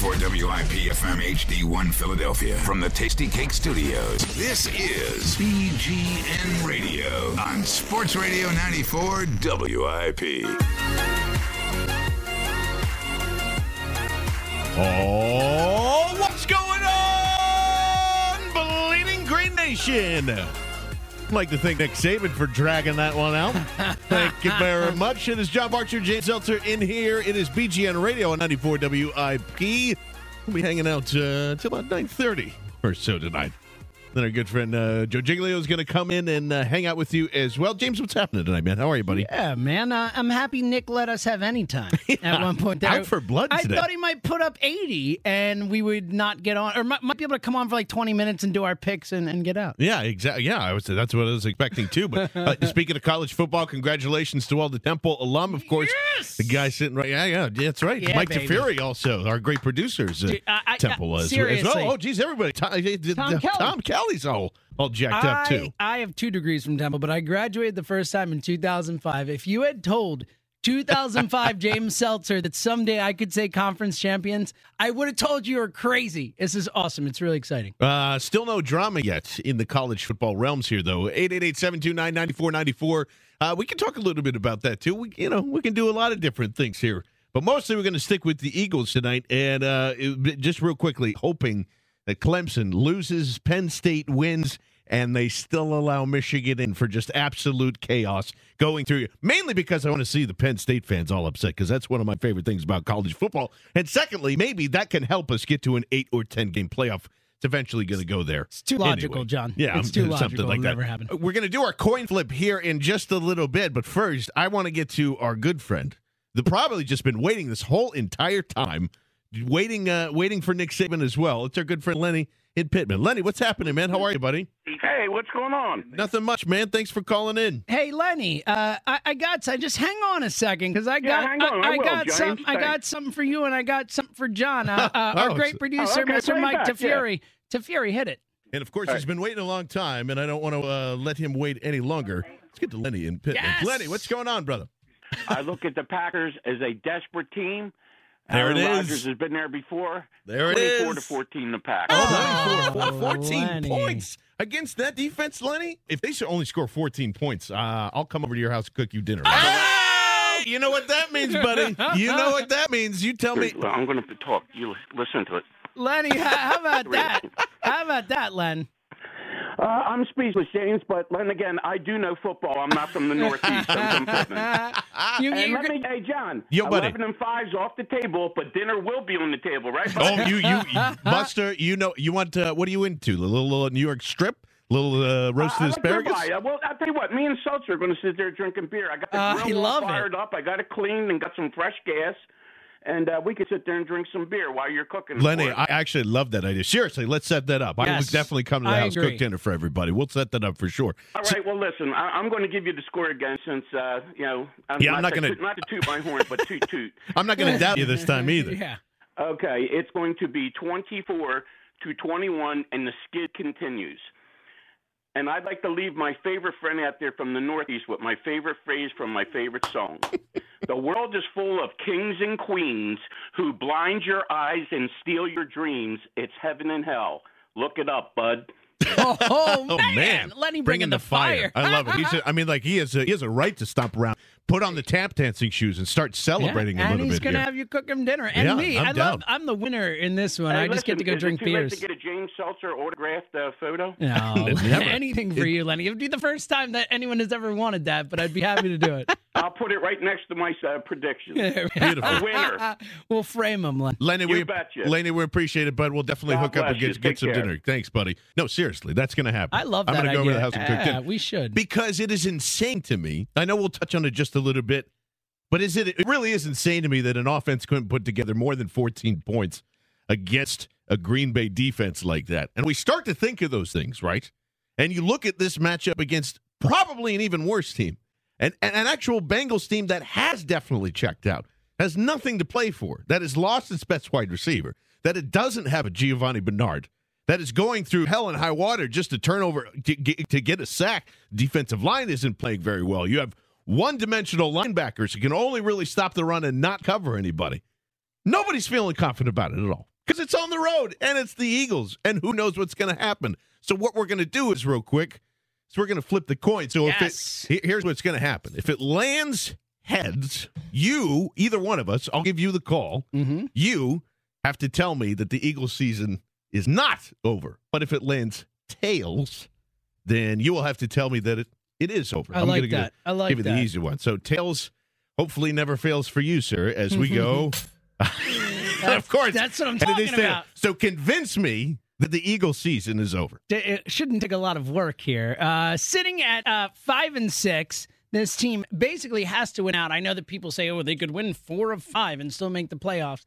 94 WIP FM HD1 Philadelphia from the Tastykake Studios. This is BGN Radio on Sports Radio 94 WIP. Oh, what's going on, Bleeding Green Nation? I'd like to thank Nick Saban for dragging that one out. Thank you very much. It is John Barchard, James Seltzer in here. It is BGN Radio on 94 WIP. We'll be hanging out uh, till about 9.30 or so tonight. Then our good friend uh, Joe Giglio is going to come in and uh, hang out with you as well. James, what's happening tonight, man? How are you, buddy? Yeah, man. Uh, I'm happy Nick let us have any time at one point. There. Out for blood I today. thought he might put up 80 and we would not get on, or might, might be able to come on for like 20 minutes and do our picks and, and get out. Yeah, exactly. Yeah, I was. That's what I was expecting too. But uh, speaking of college football, congratulations to all the Temple alum, of course. Yes! The guy sitting right. Yeah, yeah, that's right. Yeah, Mike baby. Also our great producers. Dude, I- Temple I- was as seriously. well. Oh, geez, everybody. Tom, uh, Tom uh, Kelly. Tom Kelly's all all jacked up too. I, I have two degrees from Temple, but I graduated the first time in 2005. If you had told 2005 James Seltzer that someday I could say conference champions, I would have told you you're crazy. This is awesome. It's really exciting. Uh, still no drama yet in the college football realms here, though. 888-729-9494. Uh, we can talk a little bit about that, too. We, you know, we can do a lot of different things here. But mostly we're going to stick with the Eagles tonight. And uh, it- just real quickly, hoping that Clemson loses, Penn State wins, and they still allow Michigan in for just absolute chaos going through. Mainly because I want to see the Penn State fans all upset because that's one of my favorite things about college football. And secondly, maybe that can help us get to an eight or ten game playoff. It's eventually going to go there. It's too logical, Anyway. John. Yeah, It's too something logical. like It'll that. never happen. We're going to do our coin flip here in just a little bit, but first, I want to get to our good friend. The probably just been waiting this whole entire time, waiting, uh, waiting for Nick Saban as well. It's our good friend Lenny in Pitman. Lenny, what's happening, man? How are you, buddy? Hey, what's going on? Nothing much, man. Thanks for calling in. Hey Lenny, uh, I, I got I just hang on a second because I got hang on. I will, got James. something I got something for you and I got something for John. Uh, uh, Oh, our great producer, Oh, okay, Mr. Mike back, Tafury. Tafury, hit it. And of course, he's been waiting a long time, and I don't want to uh, let him wait any longer. Let's get to Lenny in Pitman. Yes! Lenny, what's going on, brother? I look at the Packers as a desperate team. There Aaron it is. Rodgers has been there before. There it 24 to is. 14 the Pack. Oh, 24, 14 Lenny. points against that defense, Lenny. If they should only score 14 points, uh, I'll come over to your house and cook you dinner. Oh, you know what that means, buddy. You know what that means. You tell me. Well, I'm going to talk. You listen to it. Lenny, how, how about that? How about that, Len? Uh, I'm speechless, James, but then again, I do know football. I'm not from the Northeast. I'm from Pitman. you, And you're let go- me, hey, John, Yo, buddy. 11 and 5's off the table, but dinner will be on the table, right? Oh, you, you, Buster. You know, you want? Uh, what are you into? A little uh, New York strip, little uh, roasted I like asparagus. ribeye. Uh, Well, I'll tell you what. Me and Seltzer are going to sit there drinking beer. I got the Uh, grill I all love it. fired up. I got it cleaned and got some fresh gas, and uh, we could sit there and drink some beer while you're cooking. Lenny. I actually love that idea. Seriously, let's set that up. I will Yes, definitely come to the I house, agree. cook dinner for everybody. We'll set that up for sure. All right. Well, listen. I, I'm going to give you the score again, since uh, you know. I'm Yeah, I'm not gonna- not to toot my horn, but toot toot. I'm not going to doubt you this time either. yeah. Okay, it's going to be 24 to 21, and the skid continues. And I'd like to leave my favorite friend out there from the Northeast with my favorite phrase from my favorite song. the world is full of kings and queens who blind your eyes and steal your dreams. It's heaven and hell. Look it up, bud. Oh, Oh man. man, Lenny bringing, the fire. I love it. He's a, I mean, like he has a, he has a right to stomp around, put on the tap dancing shoes, and start celebrating Yeah, a and he's gonna have you cook him dinner. And Yeah, me, I'm I down. love. I'm the winner in this one. Hey, I just get to go is drink it too late beers. to get a James Seltzer autographed uh, photo? No, Never. anything for you, Lenny. It'd be the first time that anyone has ever wanted that, but I'd be happy to do it. I'll put it right next to my uh, predictions. Beautiful. A winner. we'll frame him, Len. Lenny, You we betcha. Lenny, we appreciate it, bud. We'll definitely God hook up and get, get some care. dinner. Thanks, buddy. No, seriously, that's going to happen. I love I'm that gonna go over to the house and cook dinner we should. because it is insane to me. I know we'll touch on it just a little bit, but is it? It really is insane to me that an offense couldn't put together more than 14 points against a Green Bay defense like that. And we start to think of those things, right? And you look at this matchup against probably an even worse team, and, and an actual Bengals team that has definitely checked out, has nothing to play for, that has lost its best wide receiver, that it doesn't have a Giovani Bernard, that is going through hell and high water just to turn over to, to get a sack. Defensive line isn't playing very well. You have one-dimensional linebackers who can only really stop the run and not cover anybody. Nobody's feeling confident about it at all because it's on the road and it's the Eagles, and who knows what's going to happen. So what we're going to do is real quick. So we're going to flip the coin. So Yes. if it here's what's going to happen. If it lands heads, you either one of us, I'll give you the call. Mm-hmm. You have to tell me that the Eagles season is not over. But if it lands tails, then you will have to tell me that it, it is over. I I'm like gonna that. I like give you that. the easy one. So tails hopefully never fails for you, sir, as we go. of course. that's what I'm talking about. So convince me that the Eagle season is over. it shouldn't take a lot of work here. Uh, sitting at uh, five and six, this team basically has to win out. I know that people say, "Oh, they could win four of five and still make the playoffs."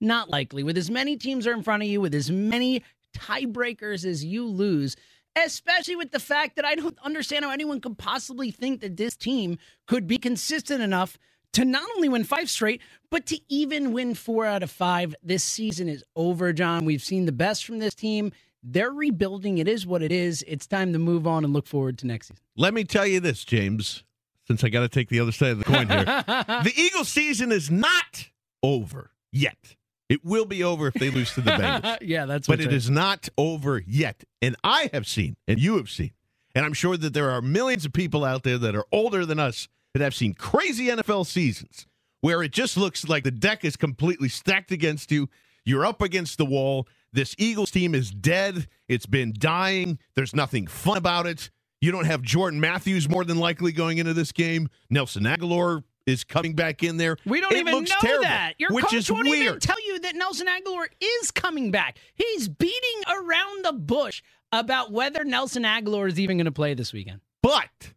Not likely. With as many teams are in front of you, with as many tiebreakers as you lose, especially with the fact that I don't understand how anyone could possibly think that this team could be consistent enough to not only win five straight, but to even win four out of five. This season is over, John. We've seen the best from this team. They're rebuilding. It is what it is. It's time to move on and look forward to next season. Let me tell you this, James, since I got to take the other side of the coin here. the Eagles season is not over yet. It will be over if they lose to the Bengals. yeah, that's but it is not over yet. And I have seen, and you have seen, and I'm sure that there are millions of people out there that are older than us that have seen crazy NFL seasons where it just looks like the deck is completely stacked against you. You're up against the wall. This Eagles team is dead. It's been dying. There's nothing fun about it. You don't have Jordan Matthews more than likely going into this game. Nelson Agholor is coming back in there. We don't It even looks know terrible, that. Your which coach is won't even weird. tell you that Nelson Agholor is coming back. He's beating around the bush about whether Nelson Agholor is even going to play this weekend. But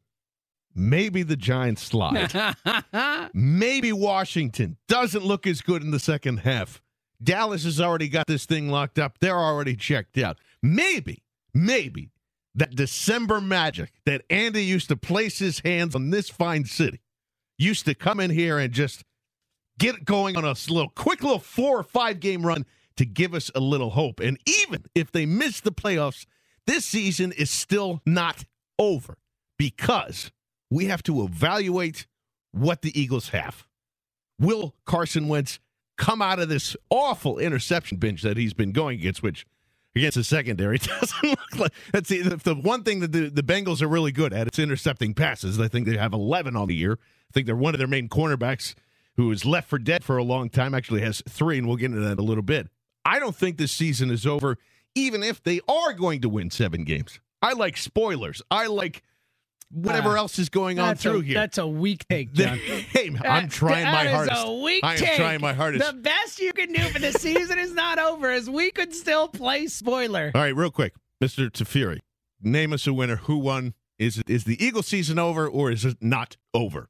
maybe the Giants slide. maybe Washington doesn't look as good in the second half. Dallas has already got this thing locked up. They're already checked out. Maybe, maybe that December magic that Andy used to place his hands on this fine city used to come in here and just get going on a little quick little four or five game run to give us a little hope. And even if they miss the playoffs, this season is still not over because we have to evaluate what the Eagles have. Will Carson Wentz come out of this awful interception binge that he's been going against, which against the secondary doesn't look like that's the, the one thing that the, the Bengals are really good at. It's intercepting passes. I think they have 11 on the year. I think they're one of their main cornerbacks who is left for dead for a long time actually has three, and we'll get into that in a little bit. I don't think this season is over, even if they are going to win seven games. I like spoilers. I like whatever Ah, else is going on through a, here. That's a weak take, John. hey, I'm trying That my is hardest. a weak I am take. trying my hardest. The best you can do for the season is not over, as we could still play spoiler. All right, real quick, Mr. Tafiri, name us a winner. Who won? Is it is the Eagle season over or is it not over?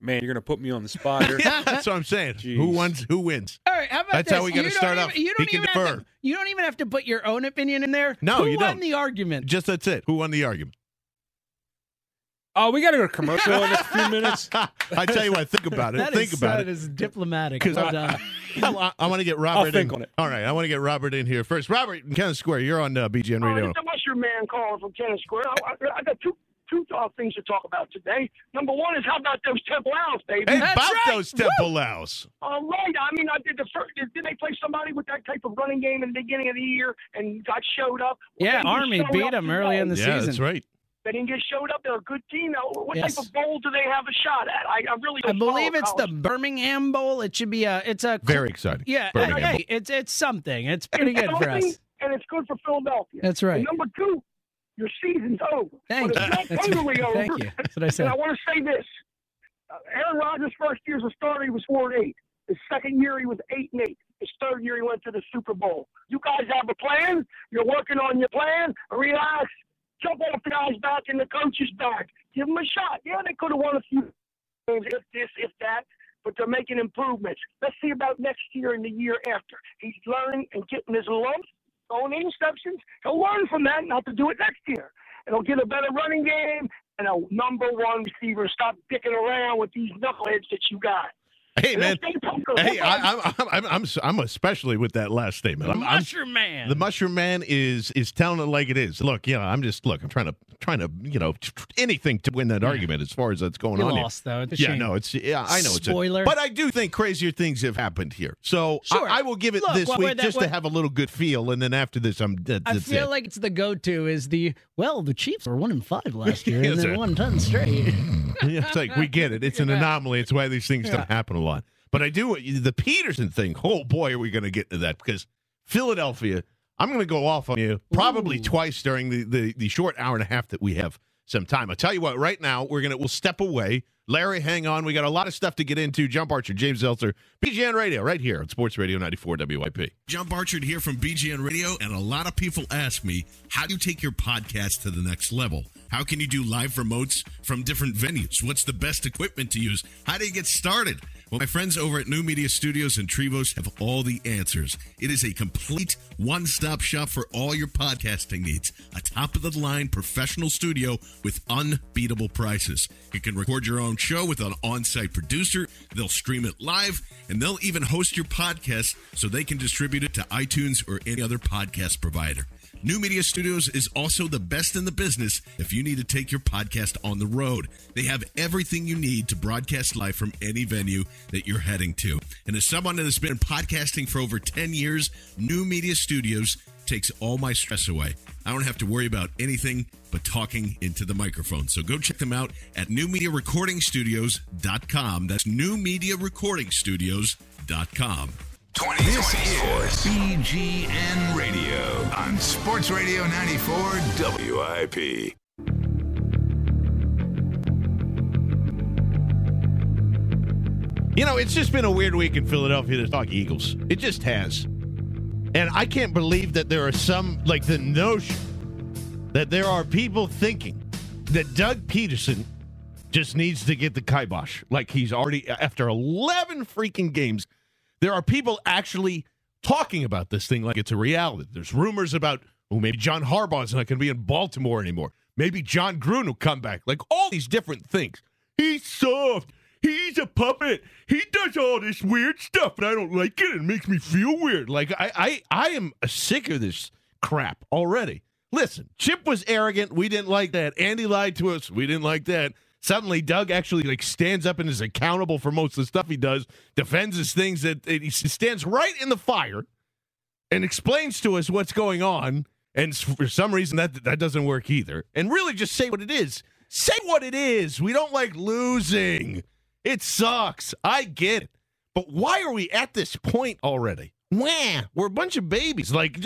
Man, you're gonna put me on the spot here. Yeah, that's what I'm saying. Who wins? Who wins? All right, how about That's this? how we gotta You don't start even- off. You don't He can even have defer. to, you don't even have to put your own opinion in there. No, Who you won don't. the argument? Just that's it. Who won the argument? Oh, we gotta go to commercial in a few minutes. I tell you what, think about it. That think is- about that it. is diplomatic. 'Cause Well I- done. I, I want to get Robert. think in. on it. All right, I want to get Robert in here first. Robert, in Kennett Square, you're on uh, BGN Oh, Radio. it's the mushroom man calling from Kennett Square. I, I, I got two two uh, things to talk about today. Number one is how about those Temple Owls, baby? Hey, That's about right. those Temple Owls. All right. I mean, I did the first. Did, did they play somebody with that type of running game in the beginning of the year and got showed up? Yeah, they Army beat up them early in the today. Yeah, season. that's right. They didn't get showed up. They're a good team. Now, what Yes. type of bowl do they have a shot at? I, I really I don't believe follow it's the. Birmingham Bowl. It should be a. It's a Very exciting. Yeah, Birmingham hey, Bowl. it's it's something. It's pretty It's good for us. and it's good for Philadelphia. That's right. And number two, your season's over. Thank but you. it's not totally over. Thank you. That's what I said. And I want to say this: uh, Aaron Rodgers' first year as a starter, he was four and eight. His second year, he was eight and eight. His third year, he went to the Super Bowl. You guys have a plan. You're working on your plan. Relax. Jump off the guy's back and the coach's back. Give him a shot. Yeah, they could have won a few games, if this, if that, but they're making improvements. Let's see about next year and the year after. He's learning and getting his lumps, throwing interceptions. He'll learn from that not to do it next year. And he'll get a better running game and a number one receiver. Stop dicking around with these knuckleheads that you got. Hey, man. Let's stay poker. Hey, I, I'm, I'm, I'm, I'm, I'm especially with that last statement. I'm, I'm, man. the mushroom man is is telling it like it is. Look, you know, I'm just look. I'm trying to trying to you know tr- tr- anything to win that argument as far as that's going You on. here. lost though. It's a Yeah, shame. no, it's yeah, I know it's a- Spoiler. but I do think crazier things have happened here. So Sure. I, I will give it Look, this what- week that- just to have a little good feel, and then after this, I'm that, I feel it. like it's the go-to is the well, the Chiefs were one in five last year and sir. then won ten straight. Yeah, it's like we get it. It's an anomaly. It's why these things don't happen a lot. But I do the Pederson thing. Oh boy, are we going to get to that because Philadelphia. I'm going to go off on you probably twice during the, the the short hour and a half that we have some time. I'll tell you what. Right now, we're gonna we'll step away. Larry, hang on. We got a lot of stuff to get into. John Barchard, James Seltzer, BGN Radio, right here on Sports Radio 94 WIP. John Barchard here from BGN Radio, and a lot of people ask me, how do you take your podcast to the next level? How can you do live remotes from different venues? What's the best equipment to use? How do you get started? Well, my friends over at New Media Studios and Trevose have all the answers. It is a complete one stop shop for all your podcasting needs. A top of the line professional studio with unbeatable prices. You can record your own show with an on site producer, they'll stream it live, and they'll even host your podcast so they can distribute it to iTunes or any other podcast provider. New Media Studios is also the best in the business if you need to take your podcast on the road. They have everything you need to broadcast live from any venue that you're heading to. And as someone that has been podcasting for over 10 years, New Media Studios takes all my stress away. I don't have to worry about anything but talking into the microphone. So go check them out at newmediarecordingstudios.com. That's newmediarecordingstudios.com. 2024 this is BGN Radio on Sports Radio 94 WIP. You know, it's just been a weird week in Philadelphia to talk Eagles. It just has. And I can't believe that there are some, like the notion that there are people thinking that Doug Pederson just needs to get the kibosh. Like he's already, after 11 freaking games, there are people actually talking about this thing like it's a reality. There's rumors about, oh, maybe John Harbaugh's not going to be in Baltimore anymore. Maybe Jon Gruden will come back. Like all these different things. He's soft. He's a puppet. He does all this weird stuff, and I don't like it. It makes me feel weird. Like I, I, I am sick of this crap already. Listen, Chip was arrogant. We didn't like that. Andy lied to us. We didn't like that. Suddenly, Doug actually like stands up and is accountable for most of the stuff he does. Defends his things that he stands right in the fire and explains to us what's going on. And for some reason, that that doesn't work either. And really, just say what it is. Say what it is. We don't like losing. It sucks. I get it. But why are we at this point already? Wah, we're a bunch of babies. Like,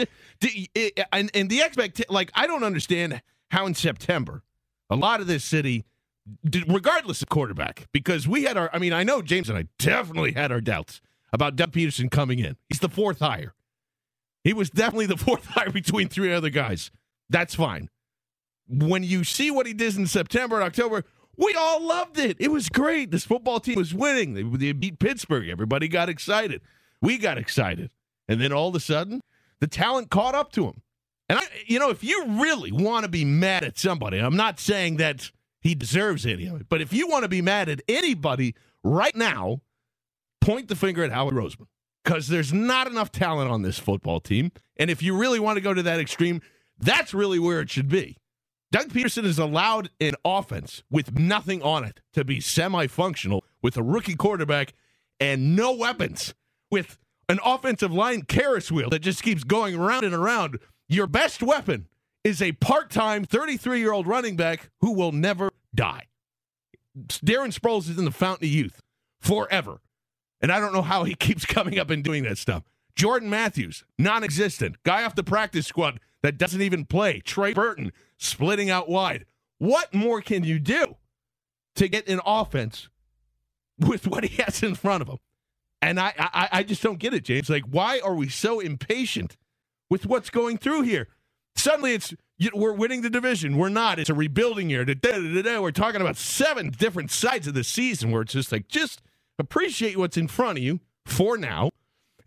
and, and the expect, like, I don't understand how in September, a lot of this city, regardless of quarterback, because we had our, I mean, I know James and I definitely had our doubts about Doug Pederson coming in. He's the fourth hire. He was definitely the fourth hire between three other guys. That's fine. When you see what he did in September and October, we all loved it. It was great. This football team was winning. They, they beat Pittsburgh. Everybody got excited. We got excited. And then all of a sudden, the talent caught up to him. And I, you know, if you really want to be mad at somebody, I'm not saying that he deserves any of it, but if you want to be mad at anybody right now, point the finger at Howard Roseman. because there's not enough talent on this football team. And if you really want to go to that extreme, that's really where it should be. Doug Pederson is allowed an offense with nothing on it to be semi functional with a rookie quarterback and no weapons, with an offensive line Ferris wheel that just keeps going around and around. Your best weapon is a part time 33 year old running back who will never die. Darren Sproles is in the fountain of youth forever. And I don't know how he keeps coming up and doing that stuff. Jordan Matthews, non existent. Guy off the practice squad that doesn't even play. Trey Burton, splitting out wide. What more can you do to get an offense with what he has in front of him? And I, I, I just don't get it, James. Like, why are we so impatient with what's going through here? Suddenly it's we're winning the division. We're not. It's a rebuilding year. We're talking about seven different sides of the season where it's just like, just appreciate what's in front of you for now.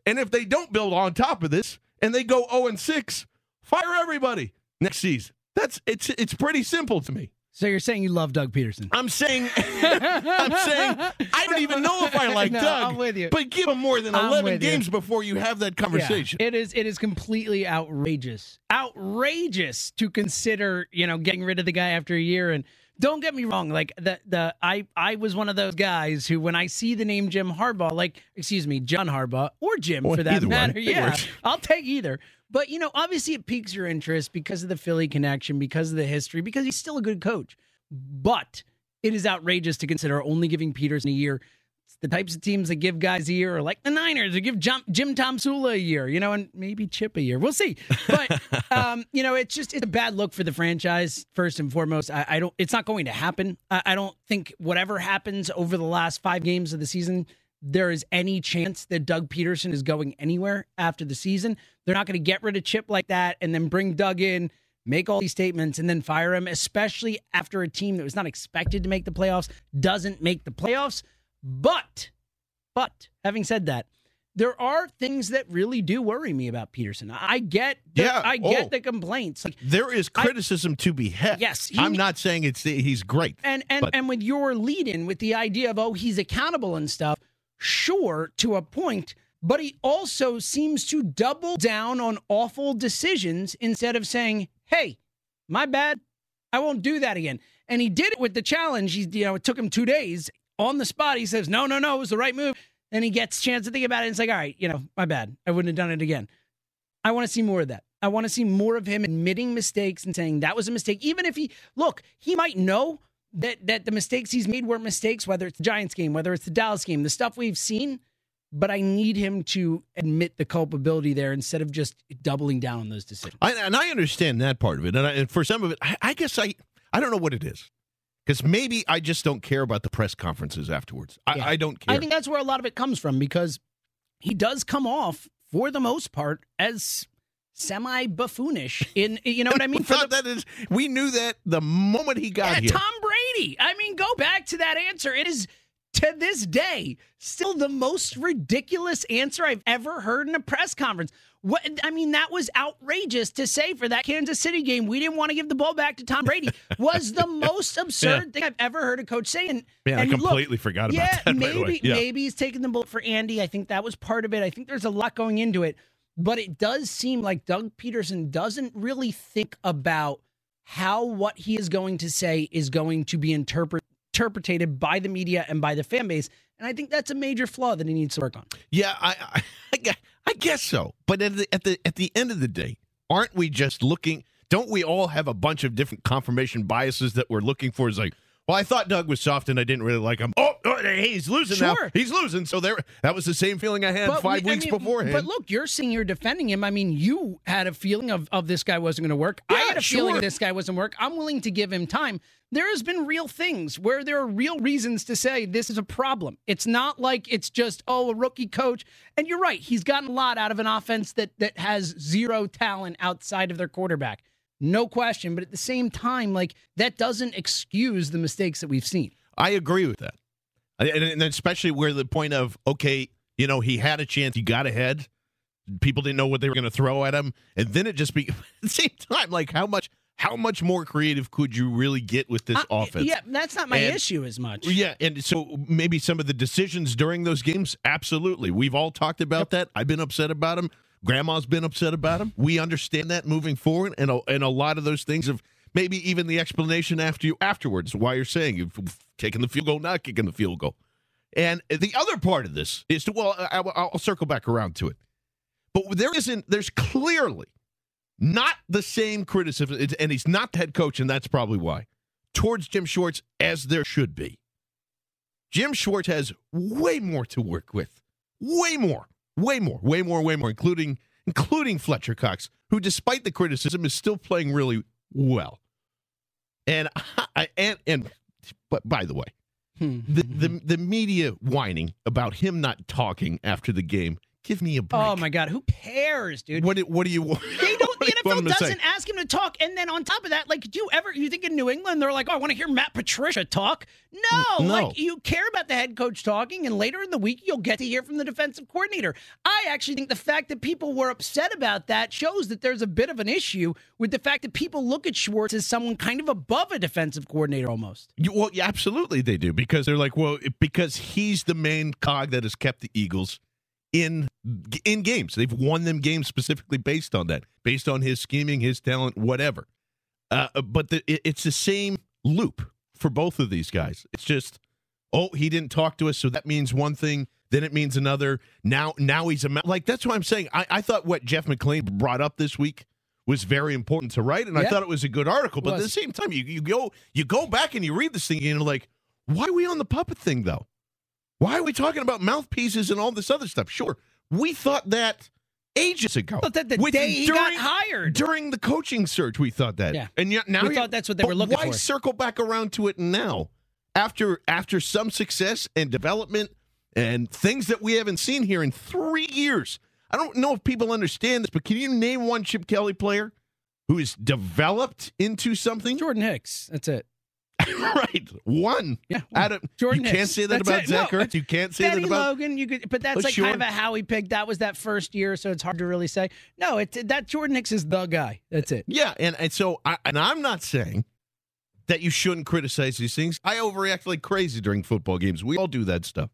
And if they don't build on top of this and they go 0 and 6, fire everybody next season. That's it's it's pretty simple to me. So you're saying you love Doug Pederson? I'm saying I'm saying I don't even know if I like no, Doug. I'm with you. But give him more than I'm 11 with you. games before you have that conversation. Yeah, it is it is completely outrageous. Outrageous to consider, you know, getting rid of the guy after a year and don't get me wrong, like the the I I was one of those guys who when I see the name Jim Harbaugh, like excuse me, John Harbaugh or Jim Or for that either one. matter, yeah. I'll take either. But you know, obviously it piques your interest because of the Philly connection, because of the history, because he's still a good coach. But it is outrageous to consider only giving Peters a year. It's the types of teams that give guys a year, are like the Niners, or give Jim, Jim Tomsula a year, you know, and maybe Chip a year. We'll see. But um, you know, it's just it's a bad look for the franchise. First and foremost, I, I don't. It's not going to happen. I, I don't think whatever happens over the last five games of the season, there is any chance that Doug Pederson is going anywhere after the season. They're not going to get rid of Chip like that and then bring Doug in, make all these statements, and then fire him, especially after a team that was not expected to make the playoffs doesn't make the playoffs. But, but having said that, there are things that really do worry me about Pederson. I get, the, Yeah, I get oh. the complaints. Like, There is criticism to be had. Yes, he- I'm not saying it's he's great. and and but- and with your lead in with the idea of oh he's accountable and stuff sure to a point but he also seems to double down on awful decisions instead of saying hey my bad. I won't do that again. And he did it with the challenge. He you know it took him 2 days. On the spot he says no no no it was the right move. And he gets a chance to think about it. And it's like all right you know my bad. I wouldn't have done it again. I want to see more of that. I want to see more of him admitting mistakes and saying that was a mistake. Even if he look, he might know that that the mistakes he's made were mistakes, whether it's the Giants game, whether it's the Dallas game, the stuff we've seen. But I need him to admit the culpability there instead of just doubling down on those decisions. I, and I understand that part of it. And, I, and for some of it, I, I guess I I don't know what it is because maybe I just don't care about the press conferences afterwards. I, Yeah. I don't care. I think that's where a lot of it comes from because he does come off for the most part as semi buffoonish in you know what I mean? we the- that is we knew that the moment he got Yeah, here. Tom Brady. I mean, go back to that answer. It is to this day still the most ridiculous answer I've ever heard in a press conference. What I mean, that was outrageous to say for that Kansas City game. We didn't want to give the ball back to Tom Brady. Was the most absurd thing I've ever heard a coach say. And Man, I and look, completely forgot about yeah, that, the way. maybe maybe he's taking the bullet for Andy. I think that was part of it. I think there's a lot going into it, but it does seem like Doug Pederson doesn't really think about how what he is going to say is going to be interpret, interpreted by the media and by the fan base. And I think that's a major flaw that he needs to work on. Yeah, I, I, I I guess so. But at the, at the at the end of the day, aren't we just looking? Don't we all have a bunch of different confirmation biases that we're looking for? Is like, well, I thought Doug was soft and I didn't really like him. Oh, oh, he's losing now. He's losing. So there, that was the same feeling I had But five we- I weeks mean, beforehand. But look, you're saying you're defending him. I mean, you had a feeling of, of this guy wasn't going to work. I had a feeling this guy wasn't work. I'm willing to give him time. There has been real things where there are real reasons to say this is a problem. It's not like it's just oh a rookie coach. And you're right, he's gotten a lot out of an offense that that has zero talent outside of their quarterback. No question, but at the same time, like that doesn't excuse the mistakes that we've seen. I agree with that, and, and especially where the point of okay, you know, he had a chance, he got ahead. People didn't know what they were going to throw at him, and then it just be at the same time. Like how much how much more creative could you really get with this Uh, offense? Yeah, that's not my And- issue as much. Yeah, and so maybe some of the decisions during those games, absolutely. We've all talked about that. I've been upset about them. Grandma's been upset about him. We understand that moving forward, and a, and a lot of those things of maybe even the explanation after you afterwards why you're saying you've taken the field goal, not kicking the field goal. And the other part of this is to well, I, I'll circle back around to it, but there isn't. There's clearly not the same criticism, and he's not the head coach, and that's probably why towards Jim Schwartz as there should be. Jim Schwartz has way more to work with. Way more. Way more. Way more, way more, including including Fletcher Cox, who despite the criticism is still playing really well. And I and and but by the way, hmm. the the the media whining about him not talking after the game. Give me a break. Oh my god, who cares, dude? What do- what do you want? The What do you want NFL him to say? doesn't ask him to talk, and then on top of that, like, do you ever you think in New England they're like, oh, I want to hear Matt Patricia talk? No, no. like you care about the head coach talking, and later in the week you'll get to hear from the defensive coordinator. I actually think the fact that people were upset about that shows that there's a bit of an issue with the fact that people look at Schwartz as someone kind of above a defensive coordinator almost. You, well, yeah, absolutely they do because they're like, well, because he's the main cog that has kept the Eagles in in games. They've won them games specifically based on that, based on his scheming, his talent, whatever. Uh, but the, it, it's the same loop for both of these guys. It's just, oh, he didn't talk to us, so that means one thing. Then it means another. Now, now he's a like. That's what I'm saying. I, I thought what Jeff McLane brought up this week was very important to write, and I thought it was a good article. But at the same time, you, you go you go back and you read this thing, and you're like, why are we on the puppet thing though? Why are we talking about mouthpieces and all this other stuff? Sure, we thought that ages ago. Thought that the With- day he got hired. during the coaching search, we thought that. Yeah. and yet now We thought that's what they were looking why for. Why circle back around to it now? After after some success and development and things that we haven't seen here in three years. I don't know if people understand this, but can you name one Chip Kelly player who is developed into something? Jordan Hicks, that's it. right, one. Yeah, Adam, Jordan you can't say that That's about it. Zach No, Ertz. You can't say that about. Logan. You could, but that's Oh, like sure. kind of a Howie pick. That was that first year, so it's hard to really say. No, it that Jordan Hicks is the guy. That's it. Yeah, and, and so I, and I'm not saying that you shouldn't criticize these things. I overreact like crazy during football games. We all do that stuff.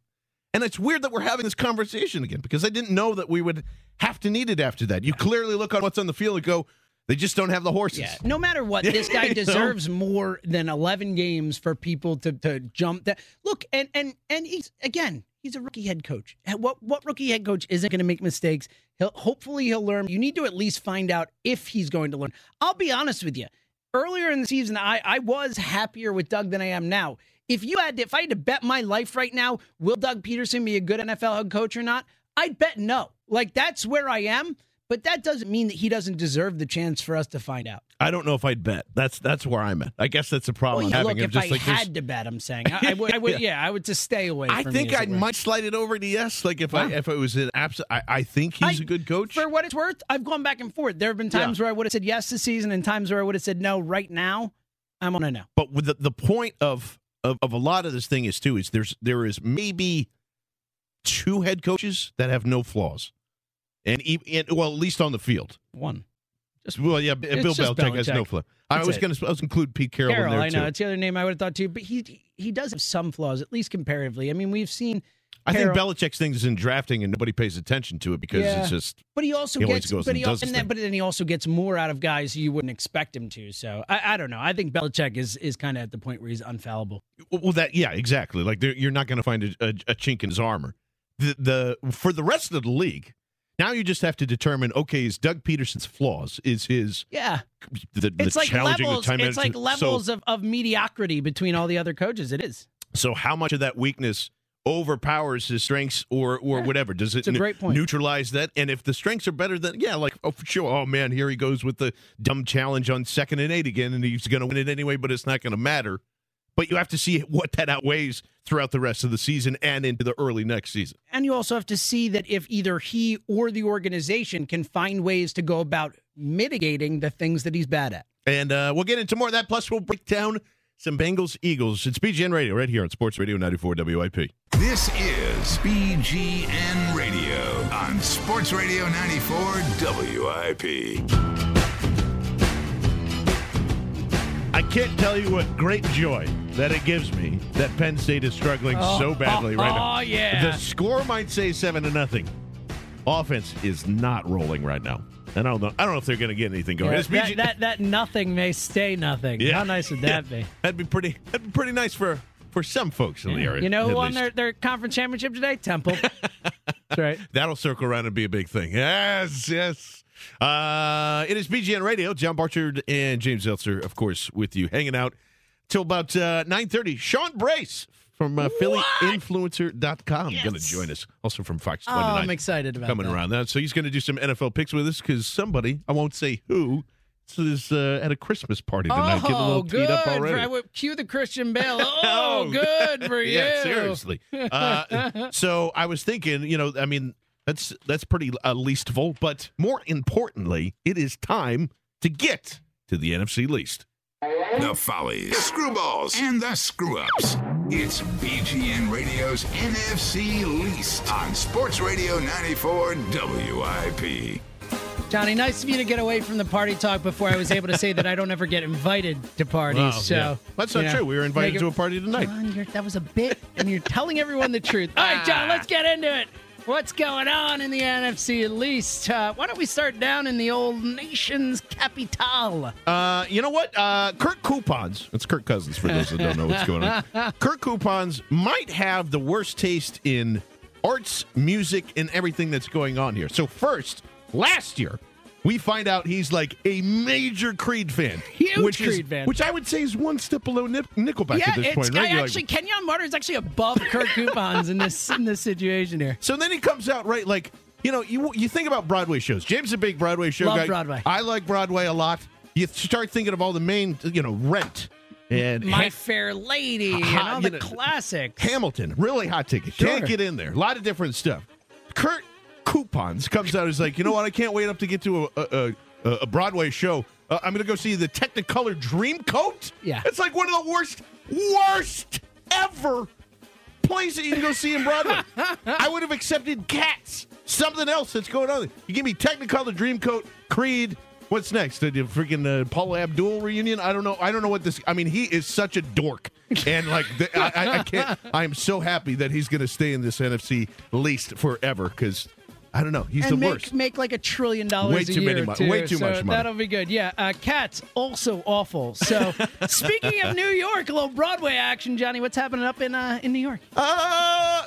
And it's weird that we're having this conversation again because I didn't know that we would have to need it after that. You clearly look on what's on the field and go, they just don't have the horses. Yeah. No matter what, this guy know? deserves more than 11 games for people to to jump that. Look, and and and he's again, he's a rookie head coach. What what rookie head coach isn't going to make mistakes? He'll hopefully he'll learn. You need to at least find out if he's going to learn. I'll be honest with you. Earlier in the season, I I was happier with Doug than I am now. If you had to, if I had to bet my life right now, will Doug Pederson be a good NFL head coach or not? I'd bet no. Like that's where I am. But that doesn't mean that he doesn't deserve the chance for us to find out. I don't know if I'd bet. That's that's where I'm at. I guess that's a problem Well, yeah, having. look, if just I like had to bet, I'm saying I, I would. I would. yeah, I would just stay away. I from think I it were. might slide it over to yes. Like if I if it was an abs, I, I think he's I- a good coach. For what it's worth, I've gone back and forth. There have been times Yeah. where I would have said yes this season, and times where I would have said no. Right now, I'm on a no. But with the, the point of, of of a lot of this thing is too is there's there is maybe two head coaches that have no flaws, and, e- and well at least on the field. One. Just well yeah, Bill just Belichick has no flaw. I was going to I was include Pete Carroll, Carroll, in there I know too. it's the other name I would have thought too, but he he does have some flaws, at least comparatively. I mean, we've seen. I think Belichick's thing is in drafting, and nobody pays attention to it because Yeah. it's just But he also He gets, goes but and he does also, and then, but then he also gets more out of guys you wouldn't expect him to. So I, I don't know. I think Belichick is is kind of at the point where he's unfallible. Well, that yeah, exactly. Like you're not going to find a, a, a chink in his armor. The the for the rest of the league, now you just have to determine. Okay, is Doug Pederson's flaws? Is his Yeah, the, the it's like challenging levels. the time It's like management? So- levels of, of mediocrity between all the other coaches. It is. So how much of that weakness overpowers his strengths or or Yeah. whatever? Does it It's a great point. neutralize that? And if the strengths are better than yeah, like oh for sure, oh man, here he goes with the dumb challenge on second and eight again, and he's going to win it anyway, but it's not going to matter. But you have to see what that outweighs throughout the rest of the season and into the early next season. And you also have to see that if either he or the organization can find ways to go about mitigating the things that he's bad at. And uh, we'll get into more of that. Plus, we'll break down some Bengals Eagles. It's BGN Radio right here on Sports Radio 94 WIP. This is BGN Radio on Sports Radio 94 WIP. I can't tell you what great joy that it gives me that Penn State is struggling Oh, so badly right now. oh, yeah. The score might say seven to nothing. Offense is not rolling right now. And I don't know. I don't know if they're going to get anything going. Yeah, that, that that nothing may stay nothing. Yeah. How nice would that be? That'd be pretty. That'd be pretty nice for for some folks in the area. You know who won their, their conference championship today? Temple. That's right. That'll circle around and be a big thing. Yes, yes. Uh, it is BGN Radio. John Barchard and James Seltzer, of course, with you, hanging out till about uh, 9.30. Sean Brace from uh, PhillyInfluencer.com going to join us. Also from Fox Oh, I'm excited about coming that. around that. So he's going to do some NFL picks with us because somebody, I won't say who, is uh, at a Christmas party tonight. Oh, little good. teed up already. I would cue the Christian Bale. Oh, good for you. Yeah, seriously. Uh, so I was thinking, you know, I mean, that's that's pretty uh, leastful, but more importantly, it is time to get to the NFC least. The follies, the screwballs, and the screw ups. It's BGN Radio's NFC Least on Sports Radio 94 WIP. Johnny, nice of you to get away from the party talk before I was able to say that I don't ever get invited to parties. Wow, so yeah. That's not you know, true. We were invited make to a party tonight. John, you're, that was a bit, and you're telling everyone the truth. All right, ah. John, let's get into it. What's going on in the NFC at least? Uh, why don't we start down in the old nation's capital? Uh, you know what? Uh, Kirk Coupons. It's Kirk Cousins for those that don't know what's going on. Kirk Coupons might have the worst taste in arts, music, and everything that's going on here. So first, last year, we find out he's like a major Creed fan, Huge which is, Creed fan. which I would say is one step below Nip- Nickelback yeah, at this point. Right? You're like- actually Kenyon Martyr is actually above Kirk Coupons in this in this situation here. So then he comes out right like you know you you think about Broadway shows. James is a big Broadway show Love guy. Broadway. I like Broadway a lot. You start thinking of all the main you know Rent and My Fair Lady and Ha- all the know, classics. Hamilton, really hot ticket. Sure. Can't get in there. A lot of different stuff. Kurt Coupons comes out. He's like, you know what? I can't wait up to get to a a, a, a Broadway show. Uh, I'm going to go see the Technicolor Dreamcoat. Yeah. it's like one of the worst, worst ever plays that you can go see in Broadway. I would have accepted Cats. Something else that's going on. You give me Technicolor Dreamcoat, Creed. What's next? The the freaking uh, Paula Abdul reunion? I don't know. I don't know what this. I mean, he is such a dork, and like the, I, I, I can't. I am so happy that he's going to stay in this NFC least forever because I don't know. He's and the make, worst. make like a trillion dollars Way a too year many mo- too. way too so much money. That'll be good. Yeah, uh, Cats also awful. So speaking of New York, a little Broadway action, Johnny. What's happening up in uh, in New York? Uh,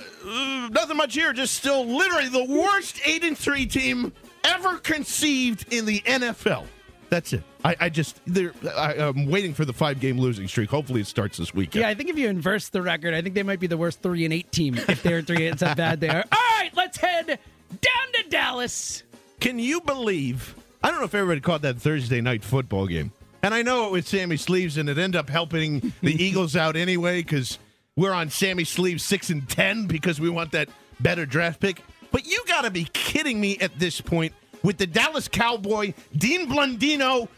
nothing much here. Just still literally the worst eight and three team ever conceived in the NFL. That's it. I, I just they're, I, I'm waiting for the five game losing streak. Hopefully, it starts this weekend. Yeah, I think if you inverse the record, I think they might be the worst three and eight team if they're three. It's how bad they are. All right, let's head down to Dallas. Can you believe? I don't know if everybody caught that Thursday night football game. And I know it was Sammy Sleeves, and it ended up helping the Eagles out anyway because we're on Sammy Sleeves six and ten because we want that better draft pick. But you got to be kidding me at this point with the Dallas Cowboy Dean Blandino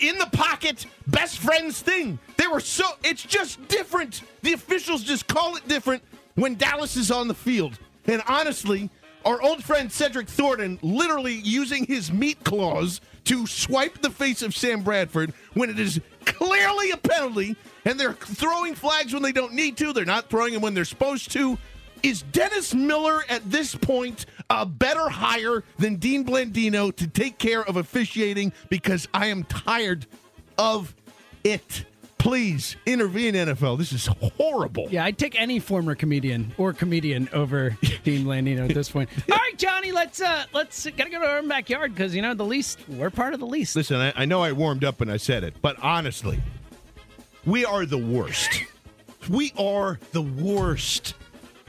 in the pocket, best friends thing. They were so. It's just different. The officials just call it different when Dallas is on the field. And honestly, our old friend Cedric Thornton literally using his meat claws to swipe the face of Sam Bradford when it is clearly a penalty, and they're throwing flags when they don't need to. They're not throwing them when they're supposed to. Is Dennis Miller at this point a better hire than Dean Blandino to take care of officiating? Because I am tired of it. Please intervene, NFL. This is horrible. Yeah, I'd take any former comedian or comedian over Dean Blandino at this point. All right, Johnny, let's uh let's gotta go to our own backyard because you know the least we're part of the least. Listen, I, I know I warmed up when I said it, but honestly, we are the worst. We are the worst.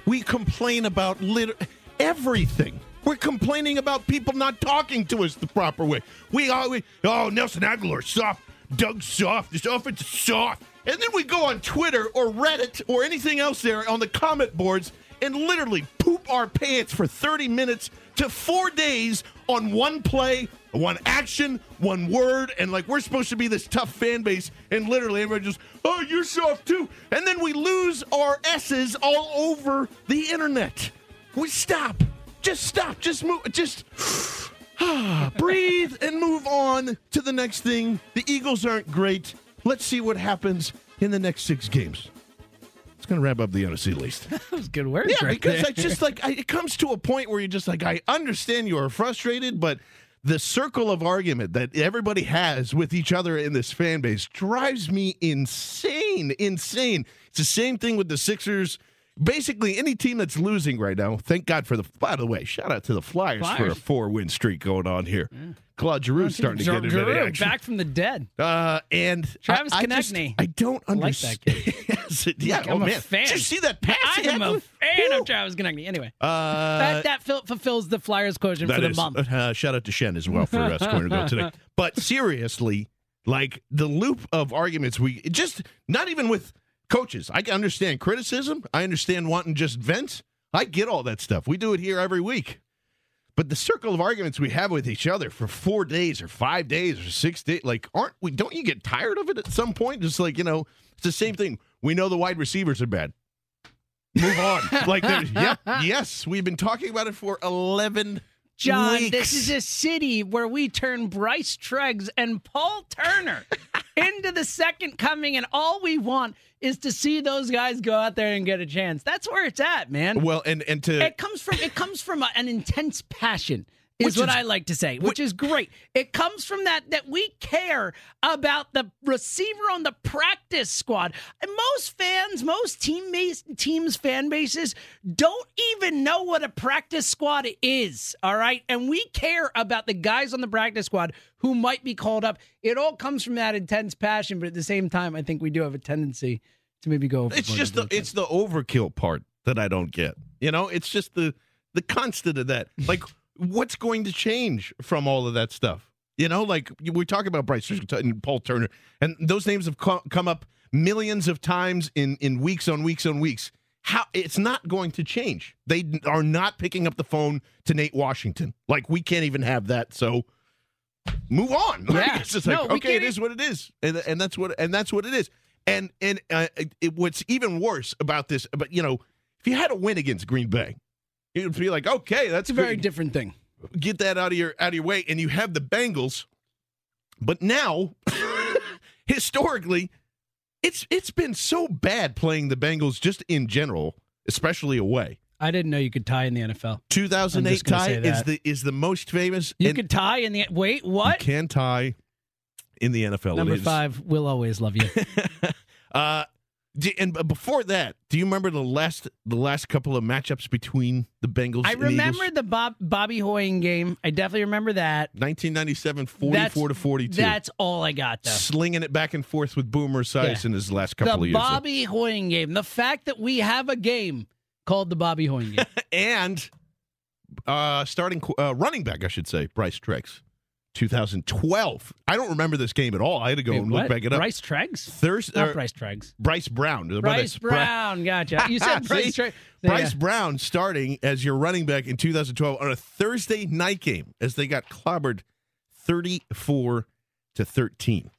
We complain about lit- everything. We're complaining about people not talking to us the proper way. We always, oh, Nelson Agholor, soft. Doug soft. This offense is soft. And then we go on Twitter or Reddit or anything else there on the comment boards and literally poop our pants for 30 minutes to four days on one play, one action, one word. And like we're supposed to be this tough fan base. And literally everybody just, oh, you're soft too. And then we lose our S's all over the internet. We stop. Just stop. Just move. Just Ah, breathe and move on to the next thing. The Eagles aren't great. let's see what happens in the next six games. It's going to wrap up the NFC list. That was good words. Yeah, right because there. I just like I, it comes to a point where you're just like I understand you are frustrated, but the circle of argument that everybody has with each other in this fan base drives me insane, insane. It's the same thing with the Sixers. Basically, any team that's losing right now, thank God for the. By the way, shout out to the Flyers, for a four-win streak going on here. Claude Giroux's starting to get into action. back from the dead. Uh, and Travis I, I just- I don't I like that understand. Yeah, Like, oh I'm a man, fan. did you see that pass? I'm a fan Woo. of Travis Konecny. Anyway, Uh, that, that fil- fulfills the Flyers quotient for the is- month. Uh, shout out to Shen as well for scoring a goal today. But seriously, like the loop of arguments, we just not even with coaches. I can understand criticism. I understand wanting just vent. I get all that stuff. We do it here every week. But the circle of arguments we have with each other for four days or five days or six days, like, aren't we? Don't you get tired of it at some point? Just like you know, it's the same thing. We know the wide receivers are bad. Move on. like, yep, yes, we've been talking about it for eleven John, weeks. this is a city where we turn Bryce Treggs and Paul Turner into the second coming, and all we want is to see those guys go out there and get a chance. That's where it's at, man. Well, and and to it comes from it comes from a, an intense passion is Which what is- I like to say, which is great. It comes from that that we care about the receiver on the practice squad. And most fans, most team teams fan bases don't even know what a practice squad is, all right? And we care about the guys on the practice squad who might be called up. It all comes from that intense passion, but at the same time, I think we do have a tendency to maybe go it's just the little it's the overkill part that I don't get. You know, it's just the the constant of that. Like, what's going to change from all of that stuff? You know, like we talk about Bryce and Paul Turner, and those names have come up millions of times in in weeks on weeks on weeks. How it's not going to change. They are not picking up the phone to Nate Washington. Like we can't even have that. So move on. Like, Yeah. it's just No, like we okay, it is what it is, and, and that's what and that's what it is. And and uh, it, what's even worse about this, but you know, if you had a win against Green Bay, you'd be like, okay, that's a very different thing. Get that out of your out of your way, and you have the Bengals. But now, historically, it's it's been so bad playing the Bengals just in general, especially away. I didn't know you could tie in the NFL. 2008 I'm just gonna tie is the is the most famous. You could tie in the wait. you What? can tie in the NFL. It Number five. We'll always love you. Uh, and before that, do you remember the last the last couple of matchups between the Bengals? I and the remember the Bob Bobby Hoying game. I definitely remember that. 1997, 44 That's- to 42. That's all I got though. slinging it back and forth with Boomer Esiason Yeah. in his last couple The of years. Bobby Hoying game. The fact that we have a game called the Bobby Hoying game. and uh, starting uh, running back, I should say, Bryce Treggs, 2012. I don't remember this game at all. I had to go Wait, and look what? back it up. Bryce Treggs? Thursday, Not uh, Bryce Treggs. Bryce Brown. Bryce Brown. Gotcha. You said Bryce Treggs. Bryce Brown starting as your running back in 2012 on a Thursday night game as they got clobbered 34 to 13.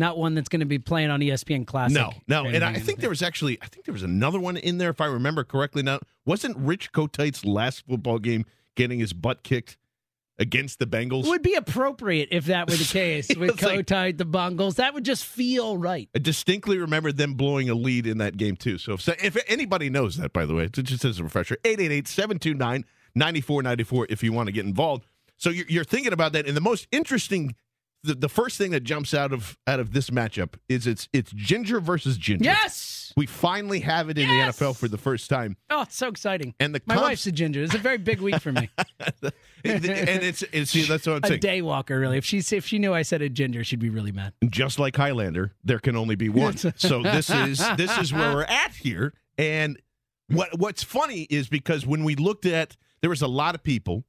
Not one that's going to be playing on ESPN Classic. No, no, and I think there was actually, I think there was another one in there if I remember correctly. Now, wasn't Rich Kotite's last football game getting his butt kicked against the Bengals? It would be appropriate if that were the case with like- Kotite, the Bengals. That would just feel right. I distinctly remember them blowing a lead in that game too. So if, if anybody knows that, by the way, it's just as a refresher, 888-729-9494 if you want to get involved. So you're, you're thinking about that, and the most interesting, the, the first thing that jumps out of out of this matchup is it's it's Ginger versus Ginger. Yes. we finally have it in Yes! the NFL for the first time, Oh, it's so exciting. and the My comps- wife's a ginger. It's a very big week for me. and it's, it's see that's what I'm a saying. day walker, really. If she if she knew I said a ginger, she'd be really mad. just like Highlander, there can only be one. so this is this is where we're at here. And what what's funny is because when we looked at there was a lot of people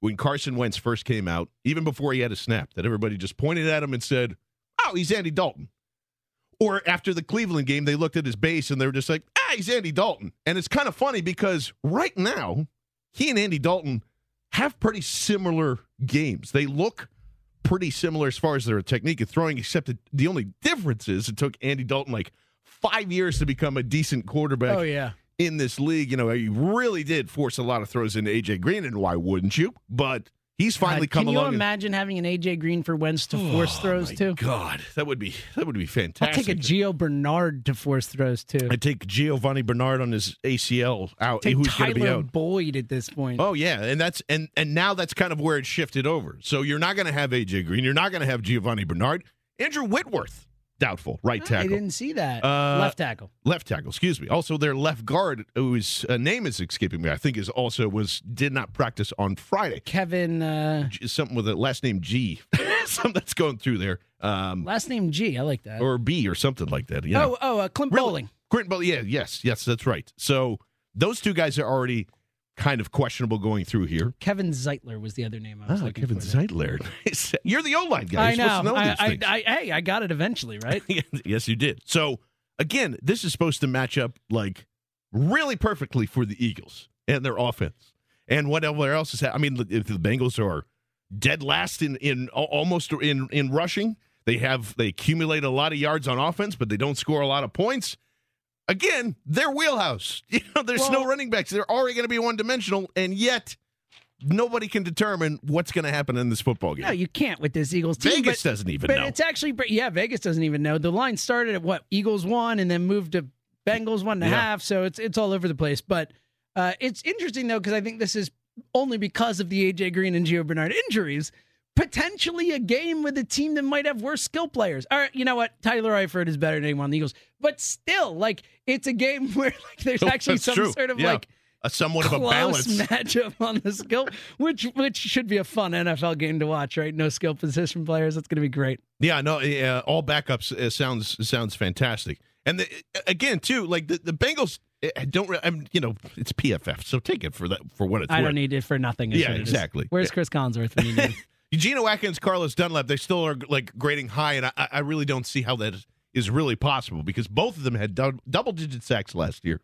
when Carson Wentz first came out, even before he had a snap, that everybody just pointed at him and said, "Oh, he's Andy Dalton." Or after the Cleveland game, they looked at his base and they were just like, "Ah, he's Andy Dalton." And it's kind of funny because right now, he and Andy Dalton have pretty similar games. They look pretty similar as far as their technique of throwing, except the only difference is it took Andy Dalton like five years to become a decent quarterback Oh yeah. In this league. You know, he really did force a lot of throws into AJ Green, and why wouldn't you? But He's finally God, come Can you along. and- imagine having an AJ Green for Wentz to oh, force Oh, throws my too? God, that would be that would be fantastic. Fantastic. take a Gio Bernard to force throws too. I'd take Giovani Bernard on his ACL out. Take who's going to be Tyler out? Boyd at this point. Oh yeah, and that's and and now that's kind of where it shifted over. So you're not going to have AJ Green. You're not going to have Giovani Bernard. Andrew Whitworth, doubtful, right tackle. I didn't see that. Uh, Left tackle. left tackle. Excuse me. Also, their left guard, whose uh, name is escaping me, I think is also was did not practice on Friday. Kevin. Uh, G- Something with a last name G, something that's going through there, um, last name G. I like that. or B or something like that. You know. Oh, oh, uh, Clint Really? Boling. Quentin Boling, yeah, yes, yes, that's right. So those two guys are already kind of questionable going through here. Kevin Zeitler was the other name I was Ah, Kevin. Zeitler. You're the old line guy. I know. know I, I. I, hey, I got it eventually, right? yes, you did. So again, this is supposed to match up like really perfectly for the Eagles and their offense. And whatever else is happening. I mean, if the Bengals are dead last in in almost in in rushing, they have they accumulate a lot of yards on offense, but they don't score a lot of points. Again, their wheelhouse. You know, there's no running backs. They're already going to be one dimensional, and yet nobody can determine what's going to happen in this football game. No, you can't with this Eagles team. Vegas but, doesn't even but know. it's actually, yeah, Vegas doesn't even know. The line started at what Eagles one, and then moved to Bengals one and a half. Yeah. So it's it's all over the place. But uh, it's interesting though because I think this is only because of the AJ Green and Gio Bernard injuries. Potentially a game with a team that might have worse skill players. All right, you know what? Tyler Eifert is better than anyone on the Eagles, but still, like it's a game where like there's Oh, actually that's some true. sort of Yeah. like a somewhat of a balance. matchup on the skill, which which should be a fun NFL game to watch. Right? No skill position players. That's going to be great. Yeah, no, uh, all backups uh, sounds sounds fantastic. And the, again, too, like the, the Bengals uh, don't. I'm, you know, it's PFF, so take it for that for what it's worth. I worth. don't need it for nothing. Yeah, what it is. exactly. Where's Yeah. Cris Collinsworth when you need him? Geno Atkins, Carlos Dunlap, they still are like grading high, and I, I really don't see how that is, is really possible because both of them had dou- double digit sacks last year,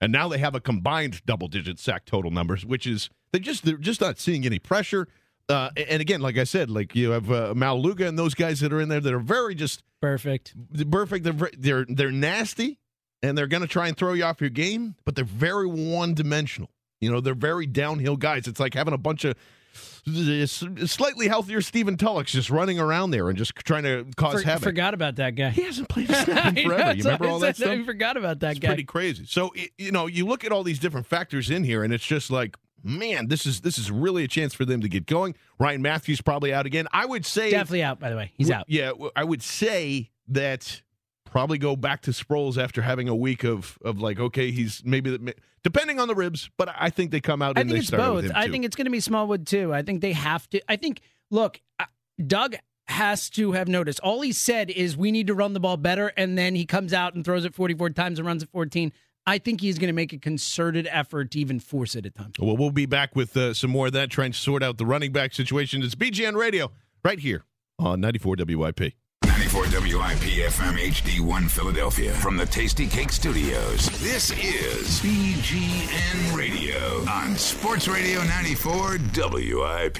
and now they have a combined double digit sack total numbers, which is they just they're just not seeing any pressure. Uh, and again, like I said, like you have uh, Maualuga and those guys that are in there that are very just Perfect. perfect. They're they're they're nasty, and they're going to try and throw you off your game, but they're very one dimensional. You know, they're very downhill guys. It's like having a bunch of slightly healthier Stephen Tullochs just running around there and just trying to cause For- havoc. forgot about that guy. He hasn't played a snap in forever. You remember all that stuff? I forgot about that It's guy. pretty crazy. So it, you know, you look at all these different factors in here, and it's just like, man, this is this is really a chance for them to get going. Ryan Mathews probably out again. I would say Definitely out. By the way, he's w- out. Yeah, I would say that probably go back to Sproles after having a week of of like, okay, he's maybe that- depending on the ribs, but I think they come out I and think they it's start both. I think it's going to be Smallwood too. I think they have to. I think. Look, uh, Doug has to have noticed. All he said is we need to run the ball better, and then he comes out and throws it 44 times and runs it 14. I think he's going to make a concerted effort to even force it at times. Well, we'll be back with uh, some more of that, trying to sort out the running back situation. It's BGN Radio right here on 94 WIP. 94 WIP FM HD1 Philadelphia from the Tastykake Studios. This is BGN Radio on Sports Radio 94 WIP.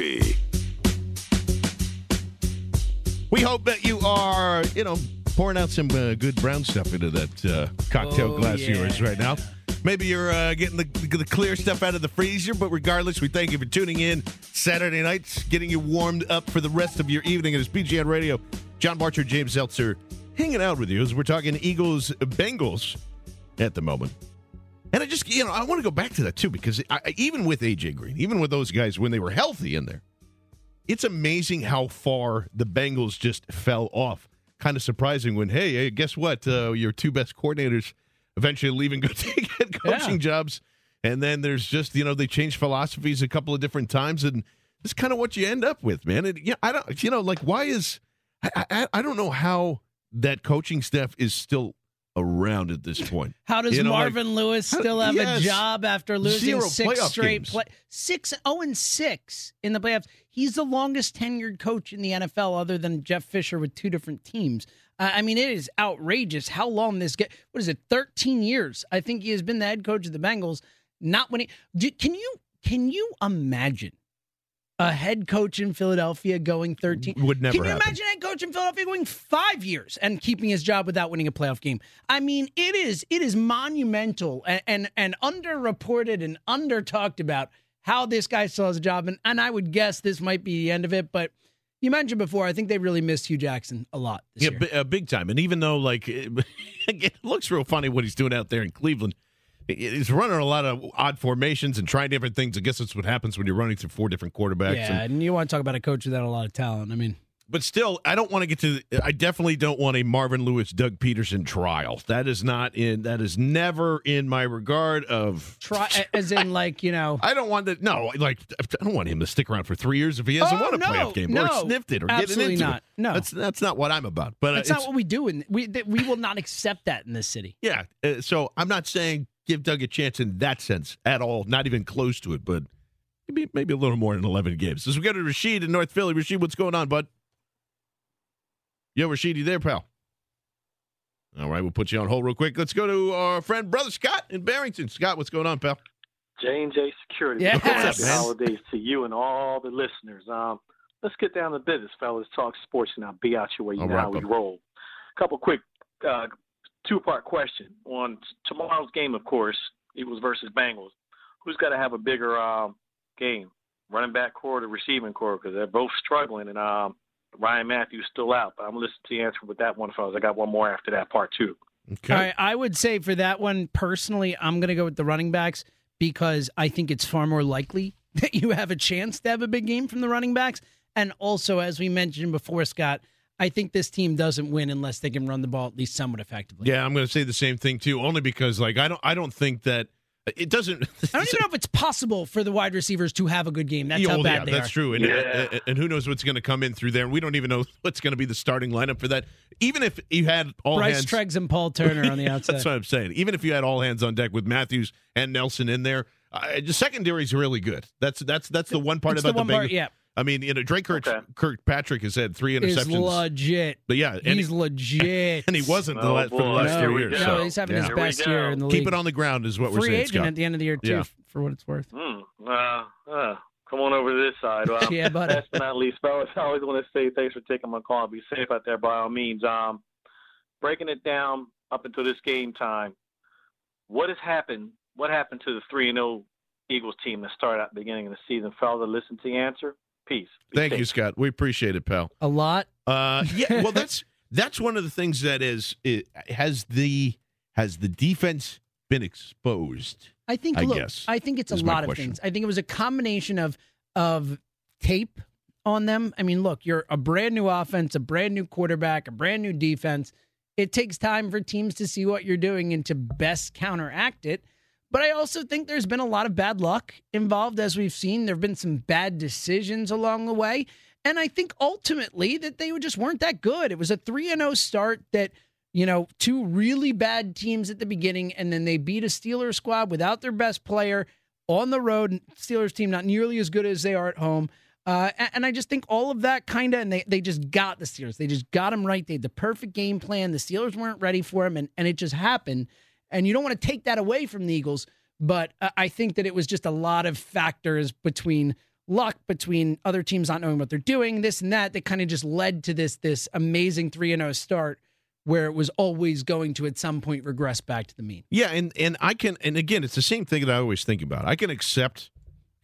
We hope that you are, you know, pouring out some uh, good brown stuff into that uh, cocktail Oh, glass of yours right now. Maybe you're uh, getting the, the clear stuff out of the freezer, but regardless, we thank you for tuning in Saturday nights, getting you warmed up for the rest of your evening. It is BGN Radio. John Barchard, James Seltzer, hanging out with you as we're talking Eagles Bengals at the moment. And I just, you know, I want to go back to that too because I, even with AJ Green, even with those guys when they were healthy in there, it's amazing how far the Bengals just fell off. Kind of surprising when, hey, hey guess what? Uh, your two best coordinators eventually leaving good head coaching Yeah. jobs. And then there's just, you know, they change philosophies a couple of different times. And it's kind of what you end up with, man. And yeah, I don't, you know, like, why is, I, I, I don't know how that coaching staff is still around at this point. How does You know, like- Marvin Lewis still have yes. a job after losing six straight games. play six zero and six in the playoffs? He's the longest tenured coach in the NFL, other than Jeff Fisher with two different teams. Uh, I mean, it is outrageous how long this get. What is it? Thirteen years. I think he has been the head coach of the Bengals. Not winning. Do, can you can you imagine a head coach in Philadelphia going thirteen? Would never Can you happen. imagine a head coach in Philadelphia going five years and keeping his job without winning a playoff game? I mean, it is it is monumental and and, and underreported and under talked about how this guy still has a job. And, and I would guess this might be the end of it. But you mentioned before, I think they really missed Hue Jackson a lot. This Yeah, year. bi- uh, big time. And even though like it, it looks real funny what he's doing out there in Cleveland, he's running a lot of odd formations and trying different things. I guess that's what happens when you're running through four different quarterbacks. yeah, And- and you want to talk about a coach without a lot of talent. I mean, but still, I don't want to get to. I definitely don't want a Marvin Lewis, Doug Pederson trial. That is not in. That is never in my regard of. try as in like you know. I don't want to. No, like I don't want him to stick around for three years if he hasn't Oh, won a no, playoff game no, or sniffed it or getting into not. it. No. that's that's not what I'm about. But uh, That's it's, not what we do, and we that we will not accept that in this city. Yeah. Uh, so I'm not saying give Doug a chance in that sense at all, not even close to it, but maybe maybe a little more than 11 games. As we go to Rashid in North Philly. Rashid, what's going on, bud? Yo, Rashid, you there, pal? All right, we'll put you on hold real quick. Let's go to our friend, Brother Scott in Barrington. Scott, what's going on, pal? J and J Security. Yes. Happy man? holidays to you and all the listeners. Um, let's get down to business, fellas. Talk sports and I'll be out your way. You All know right, we brother. roll. Couple quick uh, two part question on tomorrow's game. Of course, Eagles versus Bengals. Who's got to have a bigger um, game, running back core or receiving core? Because they're both struggling, and um, Ryan Mathews still out. But I'm listening to listen to the answer with that one, fellas. I got one more after that part two. Okay. All right, I would say for that one personally, I'm going to go with the running backs because I think it's far more likely that you have a chance to have a big game from the running backs. And also, as we mentioned before, Scott, I think this team doesn't win unless they can run the ball at least somewhat effectively. Yeah, I'm going to say the same thing too, only because like I don't I don't think that it doesn't. I don't even know if it's possible for the wide receivers to have a good game. That's Yeah, how bad yeah, they that's are. true. And, Yeah. uh, and who knows what's going to come in through there? We don't even know what's going to be the starting lineup for that. Even if you had all Bryce hands, Treggs and Paul Turner on the outside. that's what I'm saying. Even if you had all hands on deck with Matthews and Nelson in there, uh, the secondary is really good. That's that's that's the one part It's about the one part, Bengals. yeah. I mean, you know, Drake Kirk, Okay. Kirkpatrick has had three Is interceptions. legit. But yeah, and He's he, legit. and he wasn't the Oh, last, for the last no, few years. no, so, he's having yeah. his best year in the league. Keep it on the ground is what we're Free saying, agent Scott. at the end of the year too, Yeah. for what it's worth. Hmm. Uh, uh, come on over to this side. Well, Yeah, buddy. Last but not least, fellas, I always want to say thanks for taking my call. Be safe out there by all means. Um, breaking it down up until this game time, what has happened? What happened to the three and zero Eagles team that started at the beginning of the season? Fellas, listen to the answer. Peace. Be Thank safe. you, Scott. We appreciate it, pal. A lot. Uh, yeah, well, that's that's one of the things that is it has the has the defense been exposed. I think. I look, guess, I think it's a lot of things. I think it was a combination of of tape on them. I mean, look, you're a brand new offense, a brand new quarterback, a brand new defense. It takes time for teams to see what you're doing and to best counteract it. But I also think there's been a lot of bad luck involved, as we've seen. There have been some bad decisions along the way. And I think ultimately that they just weren't that good. It was a 3 0 start that, you know, two really bad teams at the beginning, and then they beat a Steelers squad without their best player on the road. Steelers team not nearly as good as they are at home. Uh, and I just think all of that kind of, and they, they just got the Steelers. They just got them right. They had the perfect game plan. The Steelers weren't ready for them, and, and it just happened. And you don't want to take that away from the Eagles, but I think that it was just a lot of factors between luck, between other teams not knowing what they're doing, this and that, that kind of just led to this this amazing 3 0 start where it was always going to at some point regress back to the mean. Yeah, and and I can and again, it's the same thing that I always think about. I can accept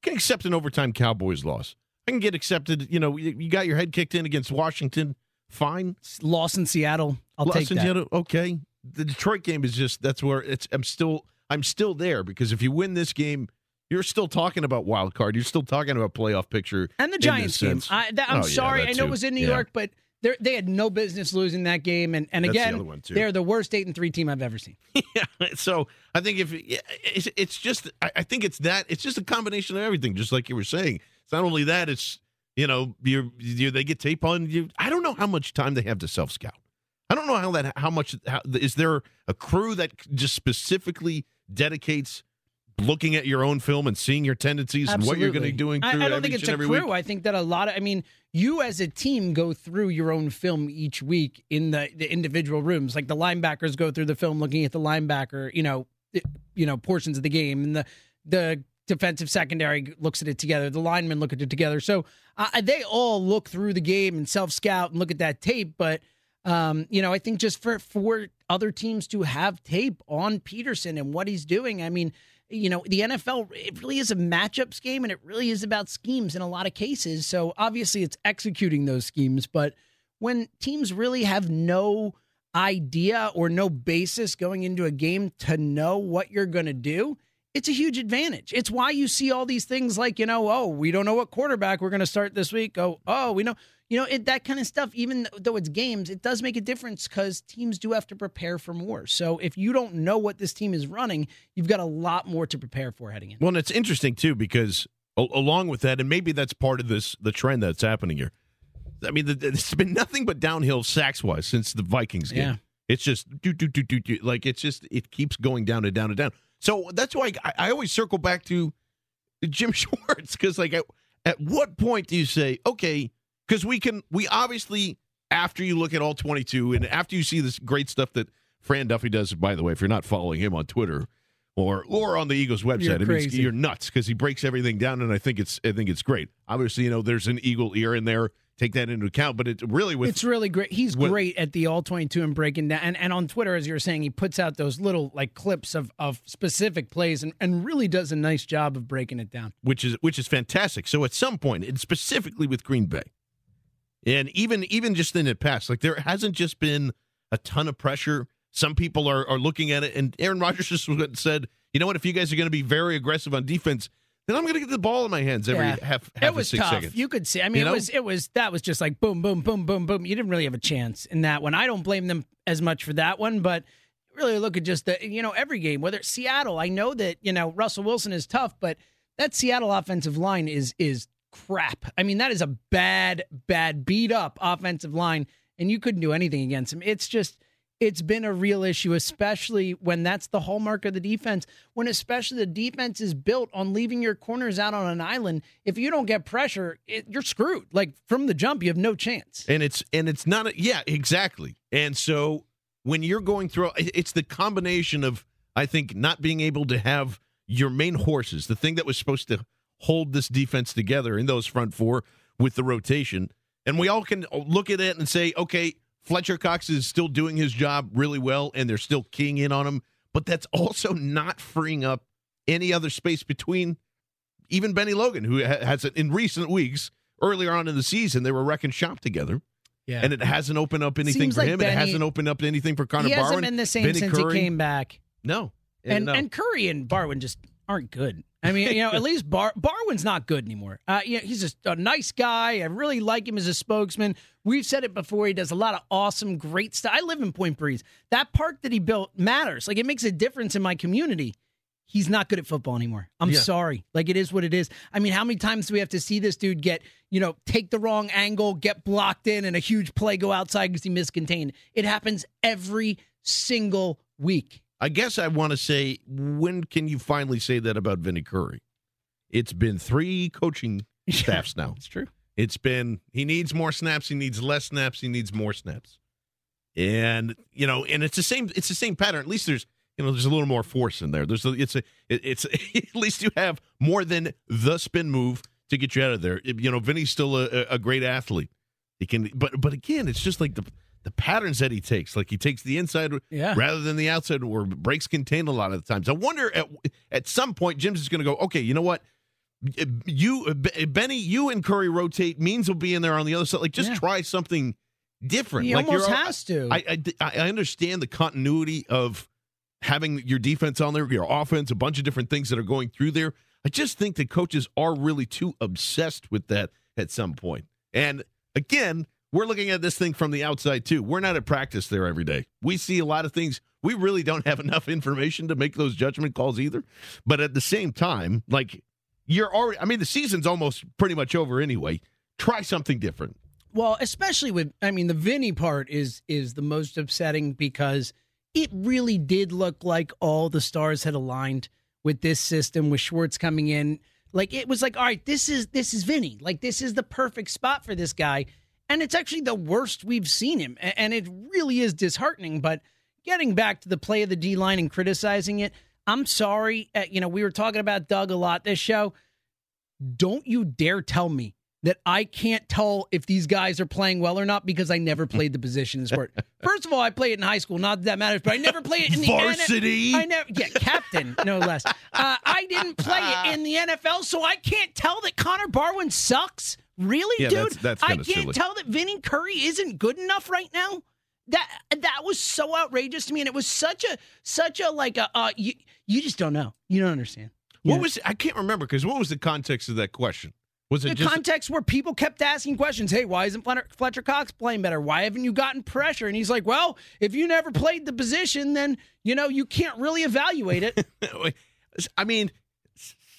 I can accept an overtime Cowboys loss. I can get accepted. You know, you, you got your head kicked in against Washington. Fine. Loss in Seattle, I'll Loss take in that. Seattle, okay. The Detroit game is just that's where it's. I'm still I'm still there because if you win this game, you're still talking about wild card. You're still talking about playoff picture And the Giants game. I, that, I'm Oh, yeah, sorry. that I know it was in New Yeah. York, but they had no business losing that game. And, and That's the again, other they're the worst eight and three team I've ever seen. yeah. So I think if it's, it's just, I think it's that. It's just a combination of everything. Just like you were saying, it's not only that. It's you know, you you they get tape on you. I don't know how much time they have to self scout. I don't know how that how much how, is there a crew that just specifically dedicates looking at your own film and seeing your tendencies and what you're going to be doing I, I don't think it's a crew. week. I think that a lot of, I mean, you as a team go through your own film each week in the, the individual rooms. Like the linebackers go through the film looking at the linebacker, you know, it- you know, portions of the game, and the the defensive secondary looks at it together. The linemen look at it together. So uh, they all look through the game and self scout and look at that tape. But um, you know, I think just for for other teams to have tape on Pederson and what he's doing, I mean, you know, the NFL, it really is a matchups game and it really is about schemes in a lot of cases. So obviously it's executing those schemes. But when teams really have no idea or no basis going into a game to know what you're going to do, it's a huge advantage. It's why you see all these things like, you know, oh, we don't know what quarterback we're going to start this week. Oh, oh, we know, you know, it, that kind of stuff, even though it's games, it does make a difference because teams do have to prepare for more. So if you don't know what this team is running, you've got a lot more to prepare for heading in. Well, and it's interesting too because along with that, and maybe that's part of this the trend that's happening here. I mean, the, it's been nothing but downhill sacks wise since the Vikings game. Yeah. It's just do do do do do like it's just it keeps going down and down and down. So that's why I, I always circle back to Jim Schwartz because like at, at what point do you say okay? Because we can we obviously after you look at all twenty two and after you see this great stuff that Fran Duffy does. By the way, if you're not following him on Twitter or or on the Eagles website, You're I mean, you're nuts because he breaks everything down, and I think it's I think it's great. Obviously, you know, there's an Eagle ear in there. Take that into account, but it really with it's really great. He's with- great at the all 22 and breaking down. And, and on Twitter, as you were saying, he puts out those little like clips of, of specific plays and, and really does a nice job of breaking it down. which is which is fantastic. So at some point, and specifically with Green Bay, and even even just in the past, like there hasn't just been a ton of pressure. Some people are are looking at it, and Aaron Rodgers just said, "You know what? If you guys are going to be very aggressive on defense, then I'm going to get the ball in my hands every Yeah. half half it was six tough. seconds." You could see. I mean, You know? it was it was that was just like boom, boom, boom, boom, boom. You didn't really have a chance in that one. I don't blame them as much for that one, but really look at just the you know every game. Whether it's Seattle, I know that you know Russell Wilson is tough, but that Seattle offensive line is is crap. I mean, that is a bad, bad, beat up offensive line, and you couldn't do anything against him. It's just. It's been a real issue, especially when that's the hallmark of the defense. When especially the defense is built on leaving your corners out on an island. If you don't get pressure, it, you're screwed. Like from the jump, you have no chance. and it's and it's not a, yeah exactly and so when you're going through it's the combination of i think not being able to have your main horses the thing that was supposed to hold this defense together in those front four with the rotation and we all can look at it and say okay fletcher cox is still doing his job really well and they're still keying in on him but that's also not freeing up any other space between even Bennie Logan, who has in recent weeks, earlier on in the season, they were wrecking shop together. Yeah. And it hasn't opened up anything Seems for like him. and it hasn't opened up anything for Connor he hasn't Barwin. been the same Vinny since Curry. he came back. No. And no. and Curry and Barwin just aren't good. I mean, you know, at least Bar Barwin's not good anymore. Uh, you know, he's just a nice guy. I really like him as a spokesman. We've said it before. He does a lot of awesome, great stuff. I live in Point Breeze. That park that he built matters. Like it makes a difference in my community. He's not good at football anymore. I'm Yeah. sorry. Like it is what it is. I mean, how many times do we have to see this dude get, you know, take the wrong angle, get blocked in, and a huge play go outside because he miscontained? It happens every single week. I guess I want to say, when can you finally say that about Vinny Curry? It's been three coaching staffs now. It's true. It's been he needs more snaps, he needs less snaps, he needs more snaps. And you know, and it's the same it's the same pattern. At least there's you know, there's a little more force in there. There's a, it's a it, it's at least you have more than the spin move to get you out of there. You know, Vinny's still a, a great athlete. He can but but again, it's just like the the patterns that he takes. Like he takes the inside Yeah. rather than the outside where breaks contain a lot of the times. I wonder at at some point Jim's is going to go, "Okay, you know what? Eh, you eh, Benny, you and Curry rotate. Means will be in there on the other side. Like just Yeah. try something different. He like almost has to. I, I I understand the continuity of having your defense on there, your offense, a bunch of different things that are going through there. I just think that coaches are really too obsessed with that at some point. And again, we're looking at this thing from the outside too. We're not at practice there every day. We see a lot of things. We really don't have enough information to make those judgment calls either. But at the same time, like you're already I mean the season's almost pretty much over anyway. Try something different. Well, especially with I mean the Vinny part is is the most upsetting because it really did look like all the stars had aligned with this system with Schwartz coming in. Like it was like, all right, this is this is Vinny. Like this is the perfect spot for this guy. And it's actually the worst we've seen him. And it really is disheartening. But getting back to the play of the D line and criticizing it, I'm sorry. Uh, you know, we were talking about Doug a lot this show don't you dare tell me that I can't tell if these guys are playing well or not because I never played the position in sport. First of all, I played it in high school. Not that, that matters, but I never played it in the Varsity? I never, yeah, captain, no less. Uh, I didn't play it in the NFL, so I can't tell that Connor Barwin sucks. Really, Yeah, dude? that's- that's I can't silly. tell that Vinny Curry isn't good enough right now. That that was so outrageous to me, and it was such a such a like a uh, you you just don't know. You don't understand. What was I can't remember because what was the context of that question? Was it the just context where people kept asking questions. Hey, why isn't Fletcher, Fletcher Cox playing better? Why haven't you gotten pressure? And he's like, well, if you never played the position, then you know you can't really evaluate it. I mean,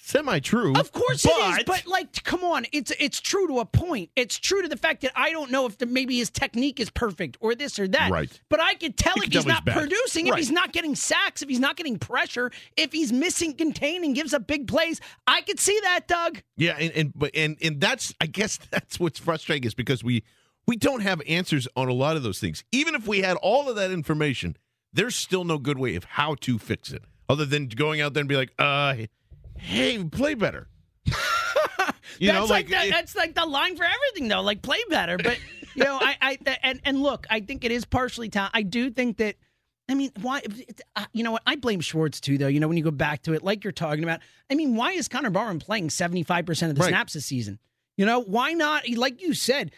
semi true. Of course it is, but like, come on, it's it's true to a point. It's true to the fact that I don't know if the, maybe his technique is perfect or this or that. Right. But I could tell You if can he's tell not bad. producing, if he's not getting sacks, if he's not getting pressure, if he's missing contain and gives up big plays. I could see that, Doug. Yeah, and and but and and that's I guess that's what's frustrating is because we we don't have answers on a lot of those things. Even if we had all of that information, there's still no good way of how to fix it other than going out there and be like, uh, hey, play better. you that's know, like, like, that, it- that's like the line for everything, though. Like play better, but you know, I, I and and look, I think it is partially talent. I do think that. I mean, why? uh, You know what? I blame Schwartz too, though. You know, when you go back to it, like you're talking about. I mean, why is Connor Barwin playing 75 percent of the Right. snaps this season? You know, why not? Like you said,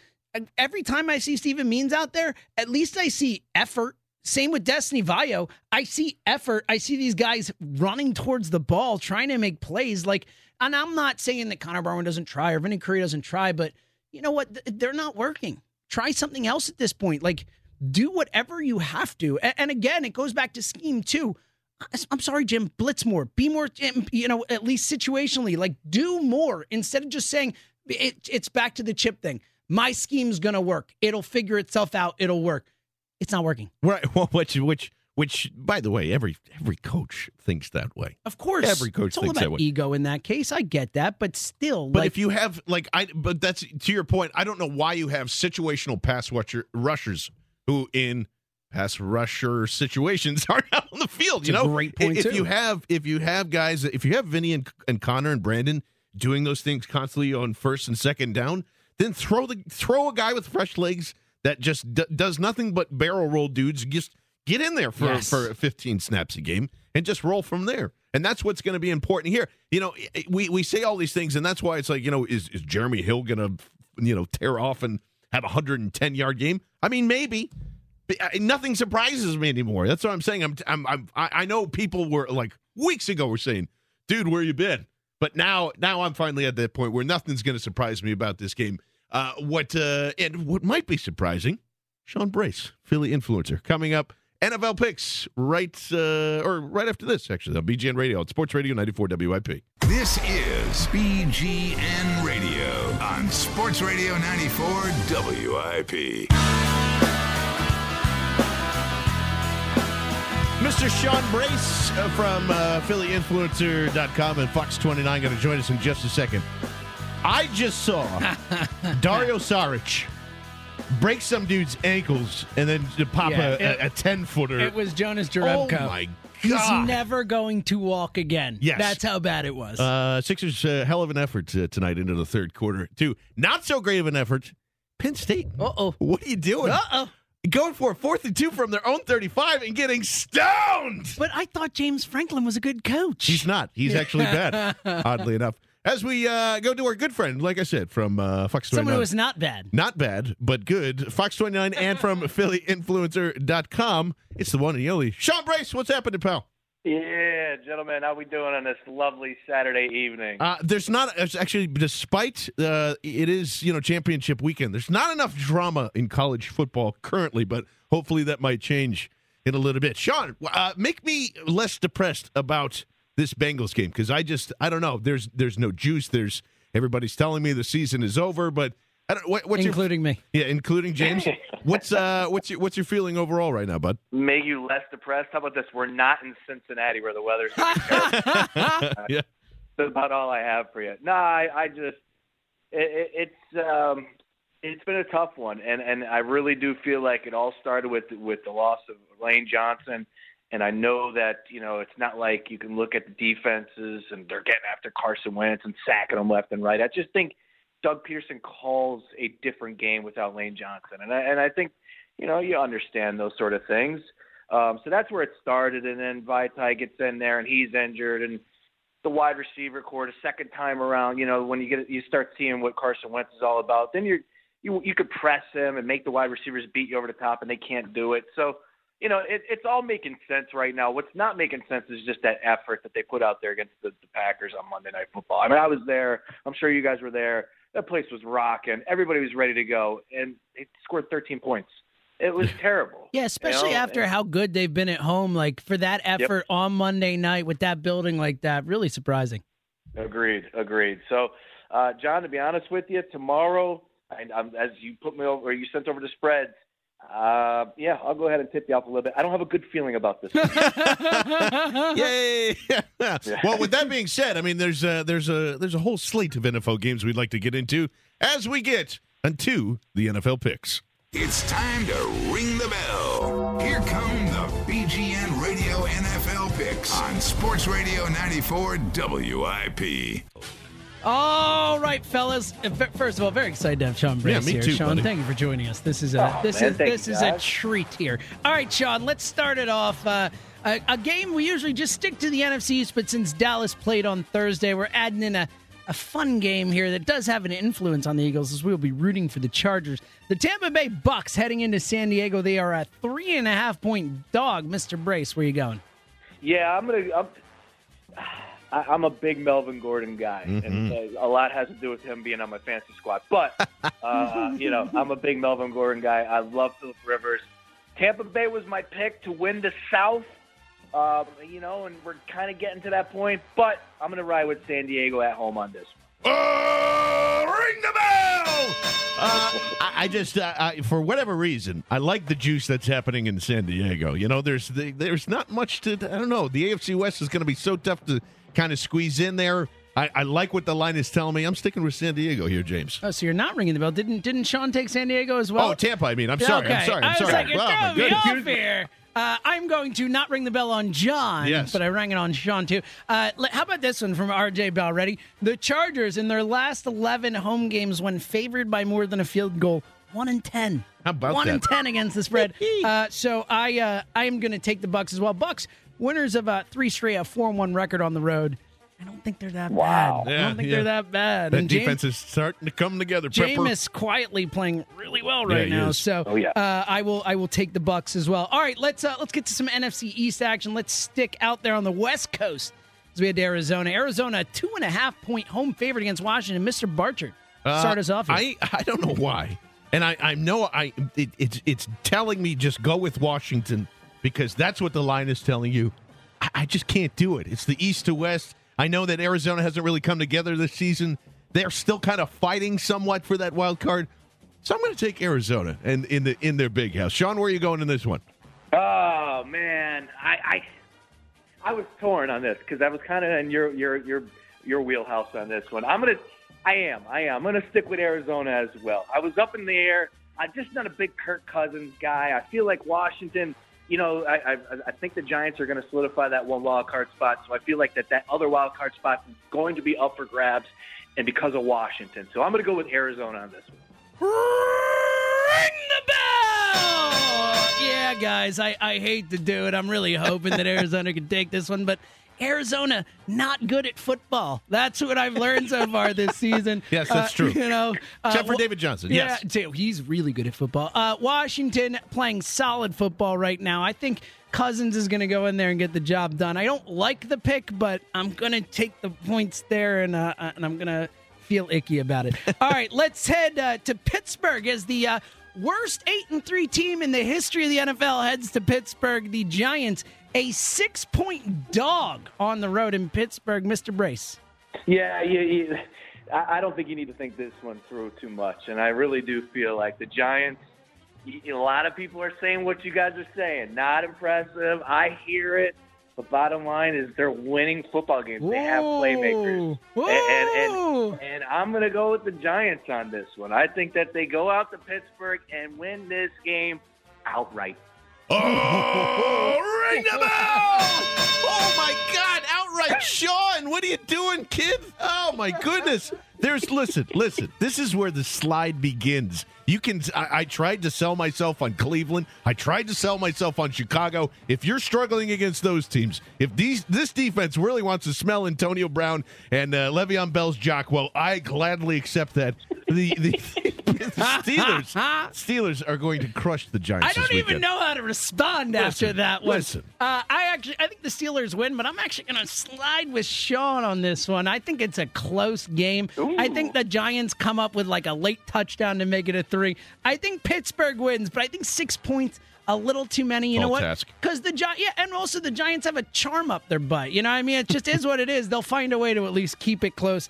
every time I see Steven Means out there, at least I see effort. Same with Destiny Vaeao. I see effort. I see these guys running towards the ball, trying to make plays. Like, and I'm not saying that Connor Barwin doesn't try or Vinny Curry doesn't try, but you know what? They're not working. Try something else at this point. Like, do whatever you have to. And again, it goes back to scheme too. I'm sorry, Jim. Blitz more. Be more. You know, at least situationally. Like, do more instead of just saying it, it's back to the chip thing. My scheme's gonna work. It'll figure itself out. It'll work. It's not working. right. Well, which which which by the way, every every coach thinks that way. Of course, Every coach it's all thinks about that way. ego in that case. I get that, but still, But like, if you have like I but that's to your point, I don't know why you have situational pass rusher, rushers who in pass rusher situations are out on the field. You a know, great point, if you have if you have guys, if you have Vinny and, and Connor and Brandon doing those things constantly on first and second down, then throw the throw a guy with fresh legs that just d- does nothing but barrel roll dudes. Just get in there for Yes. for 15 snaps a game and just roll from there. And that's what's going to be important here. You know, we we say all these things, and that's why it's like, you know, is is Jeremy Hill going to, you know, tear off and have a 110 yard game? I mean, maybe. Uh, Nothing surprises me anymore. That's what I'm saying. I'm, I'm, I'm I I know people were like weeks ago were saying, "Dude, where you been?" But now, now I'm finally at that point where nothing's going to surprise me about this game. Uh, what uh, and what might be surprising, Sean Brace, Philly influencer, coming up. NFL picks right uh, or right after this, actually, on BGN Radio at Sports Radio 94 WIP. This is BGN Radio on Sports Radio 94 WIP. Mr. Sean Brace uh, from uh, PhillyInfluencer.com and Fox 29 going to join us in just a second. I just saw Dario Saric break some dude's ankles and then to pop Yeah, a, a, 10 footer. it was Jonas Oh, Jerebko. my God. He's never going to walk again. Yes. That's how bad it was. Uh, Sixers, uh, hell of an effort uh, tonight into the third quarter, too. Not so great of an effort. Penn State. Uh oh. What are you doing? Uh oh. Going for a fourth and two from their own 35 and getting stoned. But I thought James Franklin was a good coach. He's not. He's actually bad, oddly enough. As we uh, go to our good friend, like I said, from uh, Fox 29. Someone who was not bad. not bad, but good. Fox 29 and from PhillyInfluencer.com. It's the one and the only. Sean Brace, what's happening, pal? Yeah, gentlemen, how we doing on this lovely Saturday evening? Uh, there's not actually, despite uh, it is you know championship weekend. There's not enough drama in college football currently, but hopefully that might change in a little bit. Sean, uh, make me less depressed about this Bengals game because I just I don't know. There's there's no juice. There's everybody's telling me the season is over, but I don't. What, what's including me. your yeah, including James. what's uh what's your what's your feeling overall right now, bud? Make you less depressed? How about this? We're not in Cincinnati where the weather's yeah. That's about all I have for you. No, I, I just it, it, it's um, it's been a tough one, and and I really do feel like it all started with with the loss of Lane Johnson, and I know that you know it's not like you can look at the defenses and they're getting after Carson Wentz and sacking him left and right. I just think Doug Pederson calls a different game without Lane Johnson, and I, and I think you know you understand those sort of things. Um, so that's where it started, and then Vaitai gets in there and he's injured, and the wide receiver core a second time around. You know when you get you start seeing what Carson Wentz is all about, then you're you you could press him and make the wide receivers beat you over the top, and they can't do it. So you know, it, it's all making sense right now. What's not making sense is just that effort that they put out there against the, the Packers on Monday Night Football. I mean, I was there. I'm sure you guys were there. That place was rocking. Everybody was ready to go, and they scored 13 points. It was terrible. Yeah, especially you know? after how good they've been at home. Like for that effort Yep. on Monday night with that building like that, really surprising. Agreed, agreed. So, uh, John, to be honest with you, tomorrow, I, I'm, as you put me over, or you sent over the spreads, uh, yeah, I'll go ahead and tip you off a little bit. I don't have a good feeling about this. Yay! well, with that being said, I mean, there's a, there's a there's a whole slate of NFL games we'd like to get into as we get into the NFL picks. It's time to ring the bell. Here come the BGN Radio NFL picks on Sports Radio 94 WIP. All right, fellas. First of all, very excited to have Sean Brace Yeah, me here. too, Sean, buddy. thank you for joining us. This is a Oh, this man, is this you, is a treat here. All right, Sean, let's start it off. Uh, a, a game we usually just stick to the NFC East, but since Dallas played on Thursday, we're adding in a, a fun game here that does have an influence on the Eagles, as we'll be rooting for the Chargers. The Tampa Bay Bucks heading into San Diego. They are a three and a half point dog. Mister Brace, where you going? Yeah, I'm gonna. I'm, I- I'm a big Melvin Gordon guy, and uh, a lot has to do with him being on my fantasy squad. But uh, you know, I'm a big Melvin Gordon guy. I love Philip Rivers. Tampa Bay was my pick to win the South. Um, you know, and we're kind of getting to that point. But I'm gonna ride with San Diego at home on this. Oh, ring the bell! Uh, I, I just, uh, I, for whatever reason, I like the juice that's happening in San Diego. You know, there's the, there's not much to. I don't know. The AFC West is going to be so tough to kind of squeeze in there. I, I like what the line is telling me. I'm sticking with San Diego here, James. Oh, so you're not ringing the bell? Didn't didn't Sean take San Diego as well? oh, Tampa. I mean, I'm sorry. Okay. I'm sorry. I'm I was sorry. like, you're Wow, throwing me off here. Uh, I'm going to not ring the bell on John, Yes. but I rang it on Sean too. Uh, how about this one from RJ Bell? Ready? The Chargers in their last 11 home games, when favored by more than a field goal, one in 10. How about one in 10 against the spread. uh, so I uh, I am going to take the Bucks as well. Bucks winners of a three straight, a four and one record on the road. I don't think they're that Wow. bad. I Yeah, don't think yeah. they're that bad. That And James- defense is starting to come together. Pepper. Jameis quietly playing really well right Yeah, now. is. So Oh, yeah. uh, I will I will take the Bucks as well. All right, let's uh, let's get to some NFC East action. Let's stick out there on the West Coast as we head to Arizona. Arizona, two and a half point home favorite against Washington. Mr. Barchard, Uh, start us off. Here. I I don't know why, and I I know I it, it's it's telling me just go with Washington because that's what the line is telling you. I, I just can't do it. It's the East to West. I know that Arizona hasn't really come together this season. They're still kind of fighting somewhat for that wild card. So I'm going to take Arizona and in the in their big house. Sean, where are you going in this one? Oh man, I I, I was torn on this because I was kind of in your your your your wheelhouse on this one. I'm gonna, I am, I am. I'm gonna stick with Arizona as well. I was up in the air. I'm just not a big Kirk Cousins guy. I feel like Washington. You know, I I, I think the Giants are going to solidify that one wild card spot. So I feel like that that other wild card spot is going to be up for grabs, and because of Washington. So I'm going to go with Arizona on this one. Ring the bell! Yeah, guys, I, I hate to do it. I'm really hoping that Arizona can take this one, but Arizona not good at football. That's what I've learned so far this season. Yes, that's Uh, true. You know, uh, Except for David Johnson. Yeah, Yes. too. he's really good at football. Uh, Washington playing solid football right now. I think Cousins is going to go in there and get the job done. I don't like the pick, but I'm going to take the points there, and uh, uh, and I'm going to feel icky about it. All right, let's head uh, to Pittsburgh as the uh, worst eight and three team in the history of the NFL heads to Pittsburgh. The Giants, a six point dog on the road in Pittsburgh. Mr. Brace. Yeah, you, you, I don't think you need to think this one through too much, and I really do feel like the Giants. a lot of people are saying what you guys are saying. Not impressive. I hear it. But bottom line is they're winning football games. They have playmakers. Whoa. And, and, and, and I'm going to go with the Giants on this one. I think that they go out to Pittsburgh and win this game outright. Oh, ring the bell! Oh my God, right, Sean. What are you doing, kid? Oh my goodness. There's listen, listen. This is where the slide begins. You can. I, I tried to sell myself on Cleveland. I tried to sell myself on Chicago. If you're struggling against those teams, if these this defense really wants to smell Antonio Brown and uh, Le'Veon Bell's jock, well, I gladly accept that. The, the Steelers Steelers are going to crush the Giants. I don't even know how to respond after that one. listen. Uh, I actually, I think the Steelers win, but I'm actually going to slide with Sean on this one. I think it's a close game. I think the Giants come up with like a late touchdown to make it a three. I think Pittsburgh wins, but I think six points a little too many. You know what? Because the Gi- yeah, and also the Giants have a charm up their butt. You know, what I mean, it just is what it is. They'll find a way to at least keep it close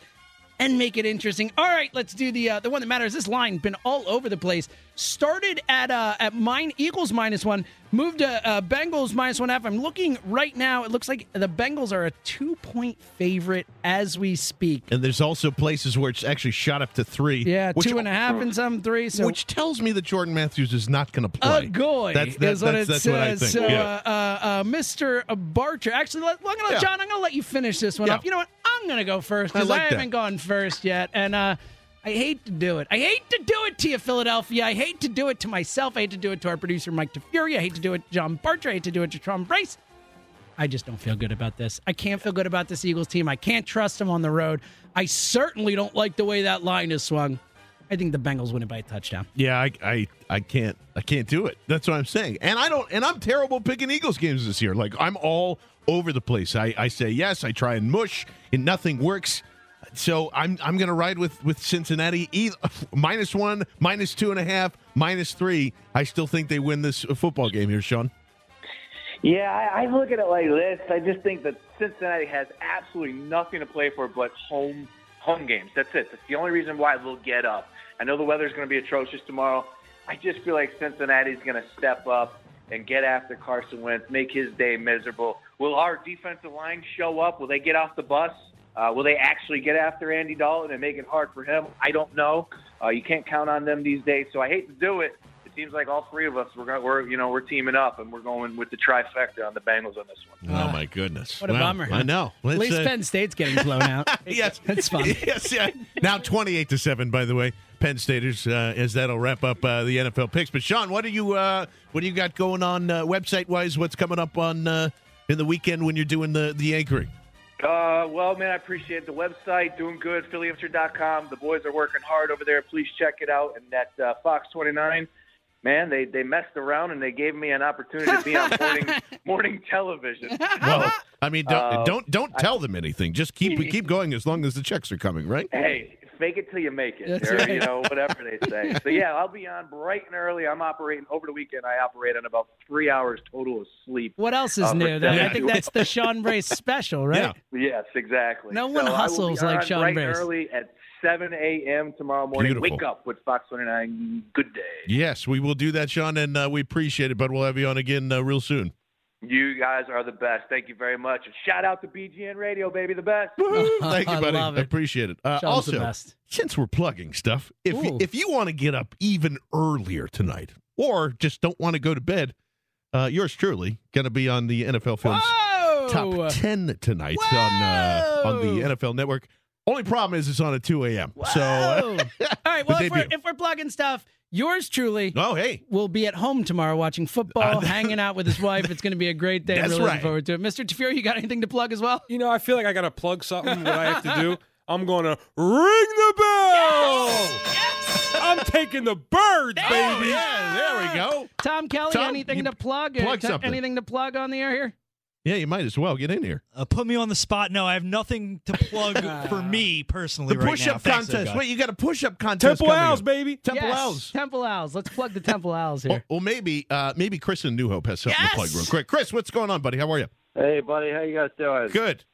and make it interesting. All right, let's do the uh, the one that matters. This line been all over the place. Started at uh, at mine Eagles minus one, moved to uh, Bengals minus one half. I'm looking right now. It looks like the Bengals are a two point favorite as we speak. And there's also places where it's actually shot up to three. Yeah, which- two and a half and some three. So which tells me that Jordan Matthews is not going to play. a goy That's, that, is what that's, it that's says. what I think. So, yeah. uh, uh, uh, Mr. Barchard. Actually, let, I'm gonna, Yeah. John, I'm going to let you finish this one Yeah. up. You know what? I'm going to go first because I, like that. haven't gone first yet, and uh, I hate to do it. I hate to do it to you, Philadelphia. I hate to do it to myself. I hate to do it to our producer, Mike Tafuri. I hate to do it to John Barchard. I hate to do it to Tom Brace. I just don't feel good about this. I can't feel good about this Eagles team. I can't trust them on the road. I certainly don't like the way that line is swung. I think the Bengals win it by a touchdown. Yeah, I, I I can't I can't do it. That's what I'm saying. And I don't and I'm terrible picking Eagles games this year. Like I'm all over the place. I, I say yes, I try and mush, and nothing works. So I'm I'm gonna ride with with Cincinnati either, minus one, minus two and a half, minus three. I still think they win this football game here, Sean. Yeah, I, I look at it like this. I just think that Cincinnati has absolutely nothing to play for but home home games. That's it. That's the only reason why they'll get up. I know the weather's going to be atrocious tomorrow. I just feel like Cincinnati's going to step up and get after Carson Wentz, make his day miserable. Will our defensive line show up? Will they get off the bus? Uh, will they actually get after Andy Dalton and make it hard for him? I don't know. Uh, you can't count on them these days, so I hate to do it. It seems like all three of us we're going, we're you know we're teaming up and we're going with the trifecta on the Bengals on this one. oh my goodness! What a Well, bummer. I know. At Let's, least uh, Penn State's getting blown out. yes, It's fun. Yes, yeah. Now twenty-eight to seven. By the way, Penn Staters, uh, as that'll wrap up uh, the NFL picks. But Sean, what do you uh, what do you got going on uh, website wise? What's coming up on uh, in the weekend when you're doing the the anchoring? Uh, well, man, I appreciate the website. Doing good. PhillyHipster.com. The boys are working hard over there. Please check it out. And that uh, Fox 29, man, they, they messed around and they gave me an opportunity to be on morning morning television. Well, I mean, don't Uh, don't don't tell them anything. Just keep keep going as long as the checks are coming, right? Hey, fake it till you make it, That's or right. you know whatever they say. So yeah, I'll be on bright and early. I'm operating over the weekend. I operate on about three hours total of sleep. What else is Uh, new? Then? I think to- that's the Sean Brace special, right? Yeah. Yes, exactly. No one So I hustles like Sean bright Brace. and early at 7 a.m. tomorrow morning. Beautiful. Wake up with Fox 29. Good day. Yes, we will do that, Sean, and uh, we appreciate it. But we'll have you on again uh, real soon. You guys are the best. Thank you very much. And shout out to BGN Radio, baby, the best. Thank you, I buddy. love I it. appreciate it. Uh, also, the best. since we're plugging stuff, if you, Ooh. if you want to get up even earlier tonight, or just don't want to go to bed, uh, yours truly going to be on the NFL Films Whoa! Top Ten tonight on uh, on the NFL Network. Only problem is it's on at two a.m. So, All right. Well, if we're, if we're plugging stuff, yours truly oh hey, will be at home tomorrow watching football, Uh, hanging out with his wife. It's going to be a great day. That's really right. looking forward to it. Mr. Tafuri, you got anything to plug as well? You know, I feel like I got to plug something that I have to do. I'm going to ring the bell. I'm taking the birds, oh, baby. yeah, there we go. Tom Kelly, Tom, anything to plug? plug T- something. Anything to plug on the air here? Yeah, you might as well get in here. Uh, put me on the spot. No, I have nothing to plug for me personally The right push now. up Thanks, though, contest. guys. Wait, you got a push up contest. Temple coming Owls, up. baby. Temple yes, Owls. Temple Owls. Let's plug the Temple Owls here. well, maybe uh, maybe Chris and New Hope has something to plug Yes! real quick. Chris, what's going on, buddy? How are you? Hey, buddy, how you guys doing? Good.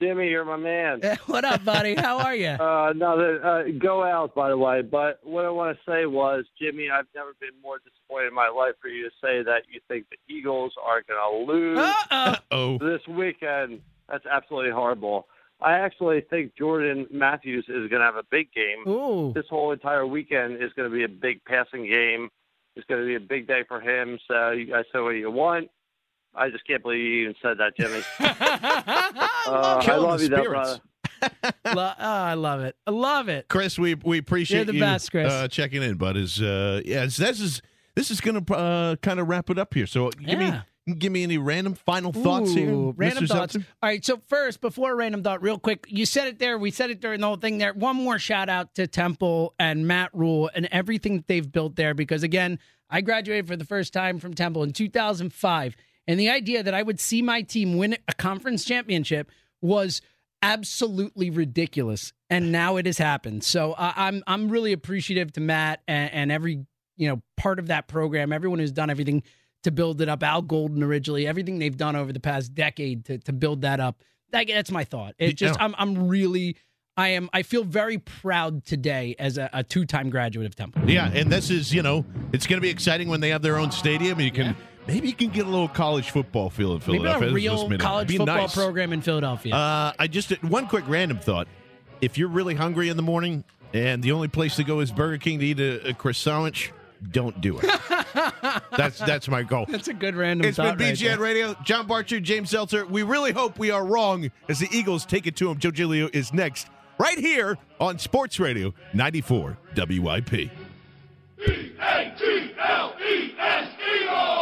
Jimmy, you're my man. what up, buddy? How are you? Uh, no, the, uh, go out, by the way. But what I want to say was, Jimmy, I've never been more disappointed in my life for you to say that you think the Eagles are going to lose Uh-oh. Oh, this weekend. That's absolutely horrible. I actually think Jordan Matthews is going to have a big game. Ooh. This whole entire weekend is going to be a big passing game. It's going to be a big day for him. So you guys say what you want. I just can't believe you even said that, Jimmy. uh, I love the you, though, spirits. brother. Lo- oh, I love it. I love it. Chris, we we appreciate You're the you best, Chris. Uh, checking in, but is uh, yeah, this is this is going to uh, kind of wrap it up here. So give Yeah. me give me any random final thoughts here, Random Mr. thoughts. Seltzer? All right. So first, before a random thought, real quick, you said it there. We said it during the whole thing there. One more shout out to Temple and Matt Rhule and everything that they've built there. Because again, I graduated for the first time from Temple in 2005, and the idea that I would see my team win a conference championship was absolutely ridiculous. And now it has happened. So uh, I'm I'm really appreciative to Matt and, and every you know part of that program, everyone who's done everything to build it up. Al Golden originally, everything they've done over the past decade to to build that up. That, that's my thought. It just Yeah. I'm I'm really I am I feel very proud today as a, a two time graduate of Temple. Yeah, and this is you know it's going to be exciting when they have their own stadium. You can maybe you can get a little college football feel in Philadelphia. Maybe a real college football nice. program in Philadelphia. Uh, I just one quick random thought. If you're really hungry in the morning and the only place to go is Burger King to eat a, a croissant, don't do it. that's that's my goal. That's a good random. It's been BGN right Radio. John Barchard, James Seltzer. We really hope we are wrong as the Eagles take it to them. Joe Giglio is next, right here on Sports Radio 94 WIP. E A T L E S Eagles.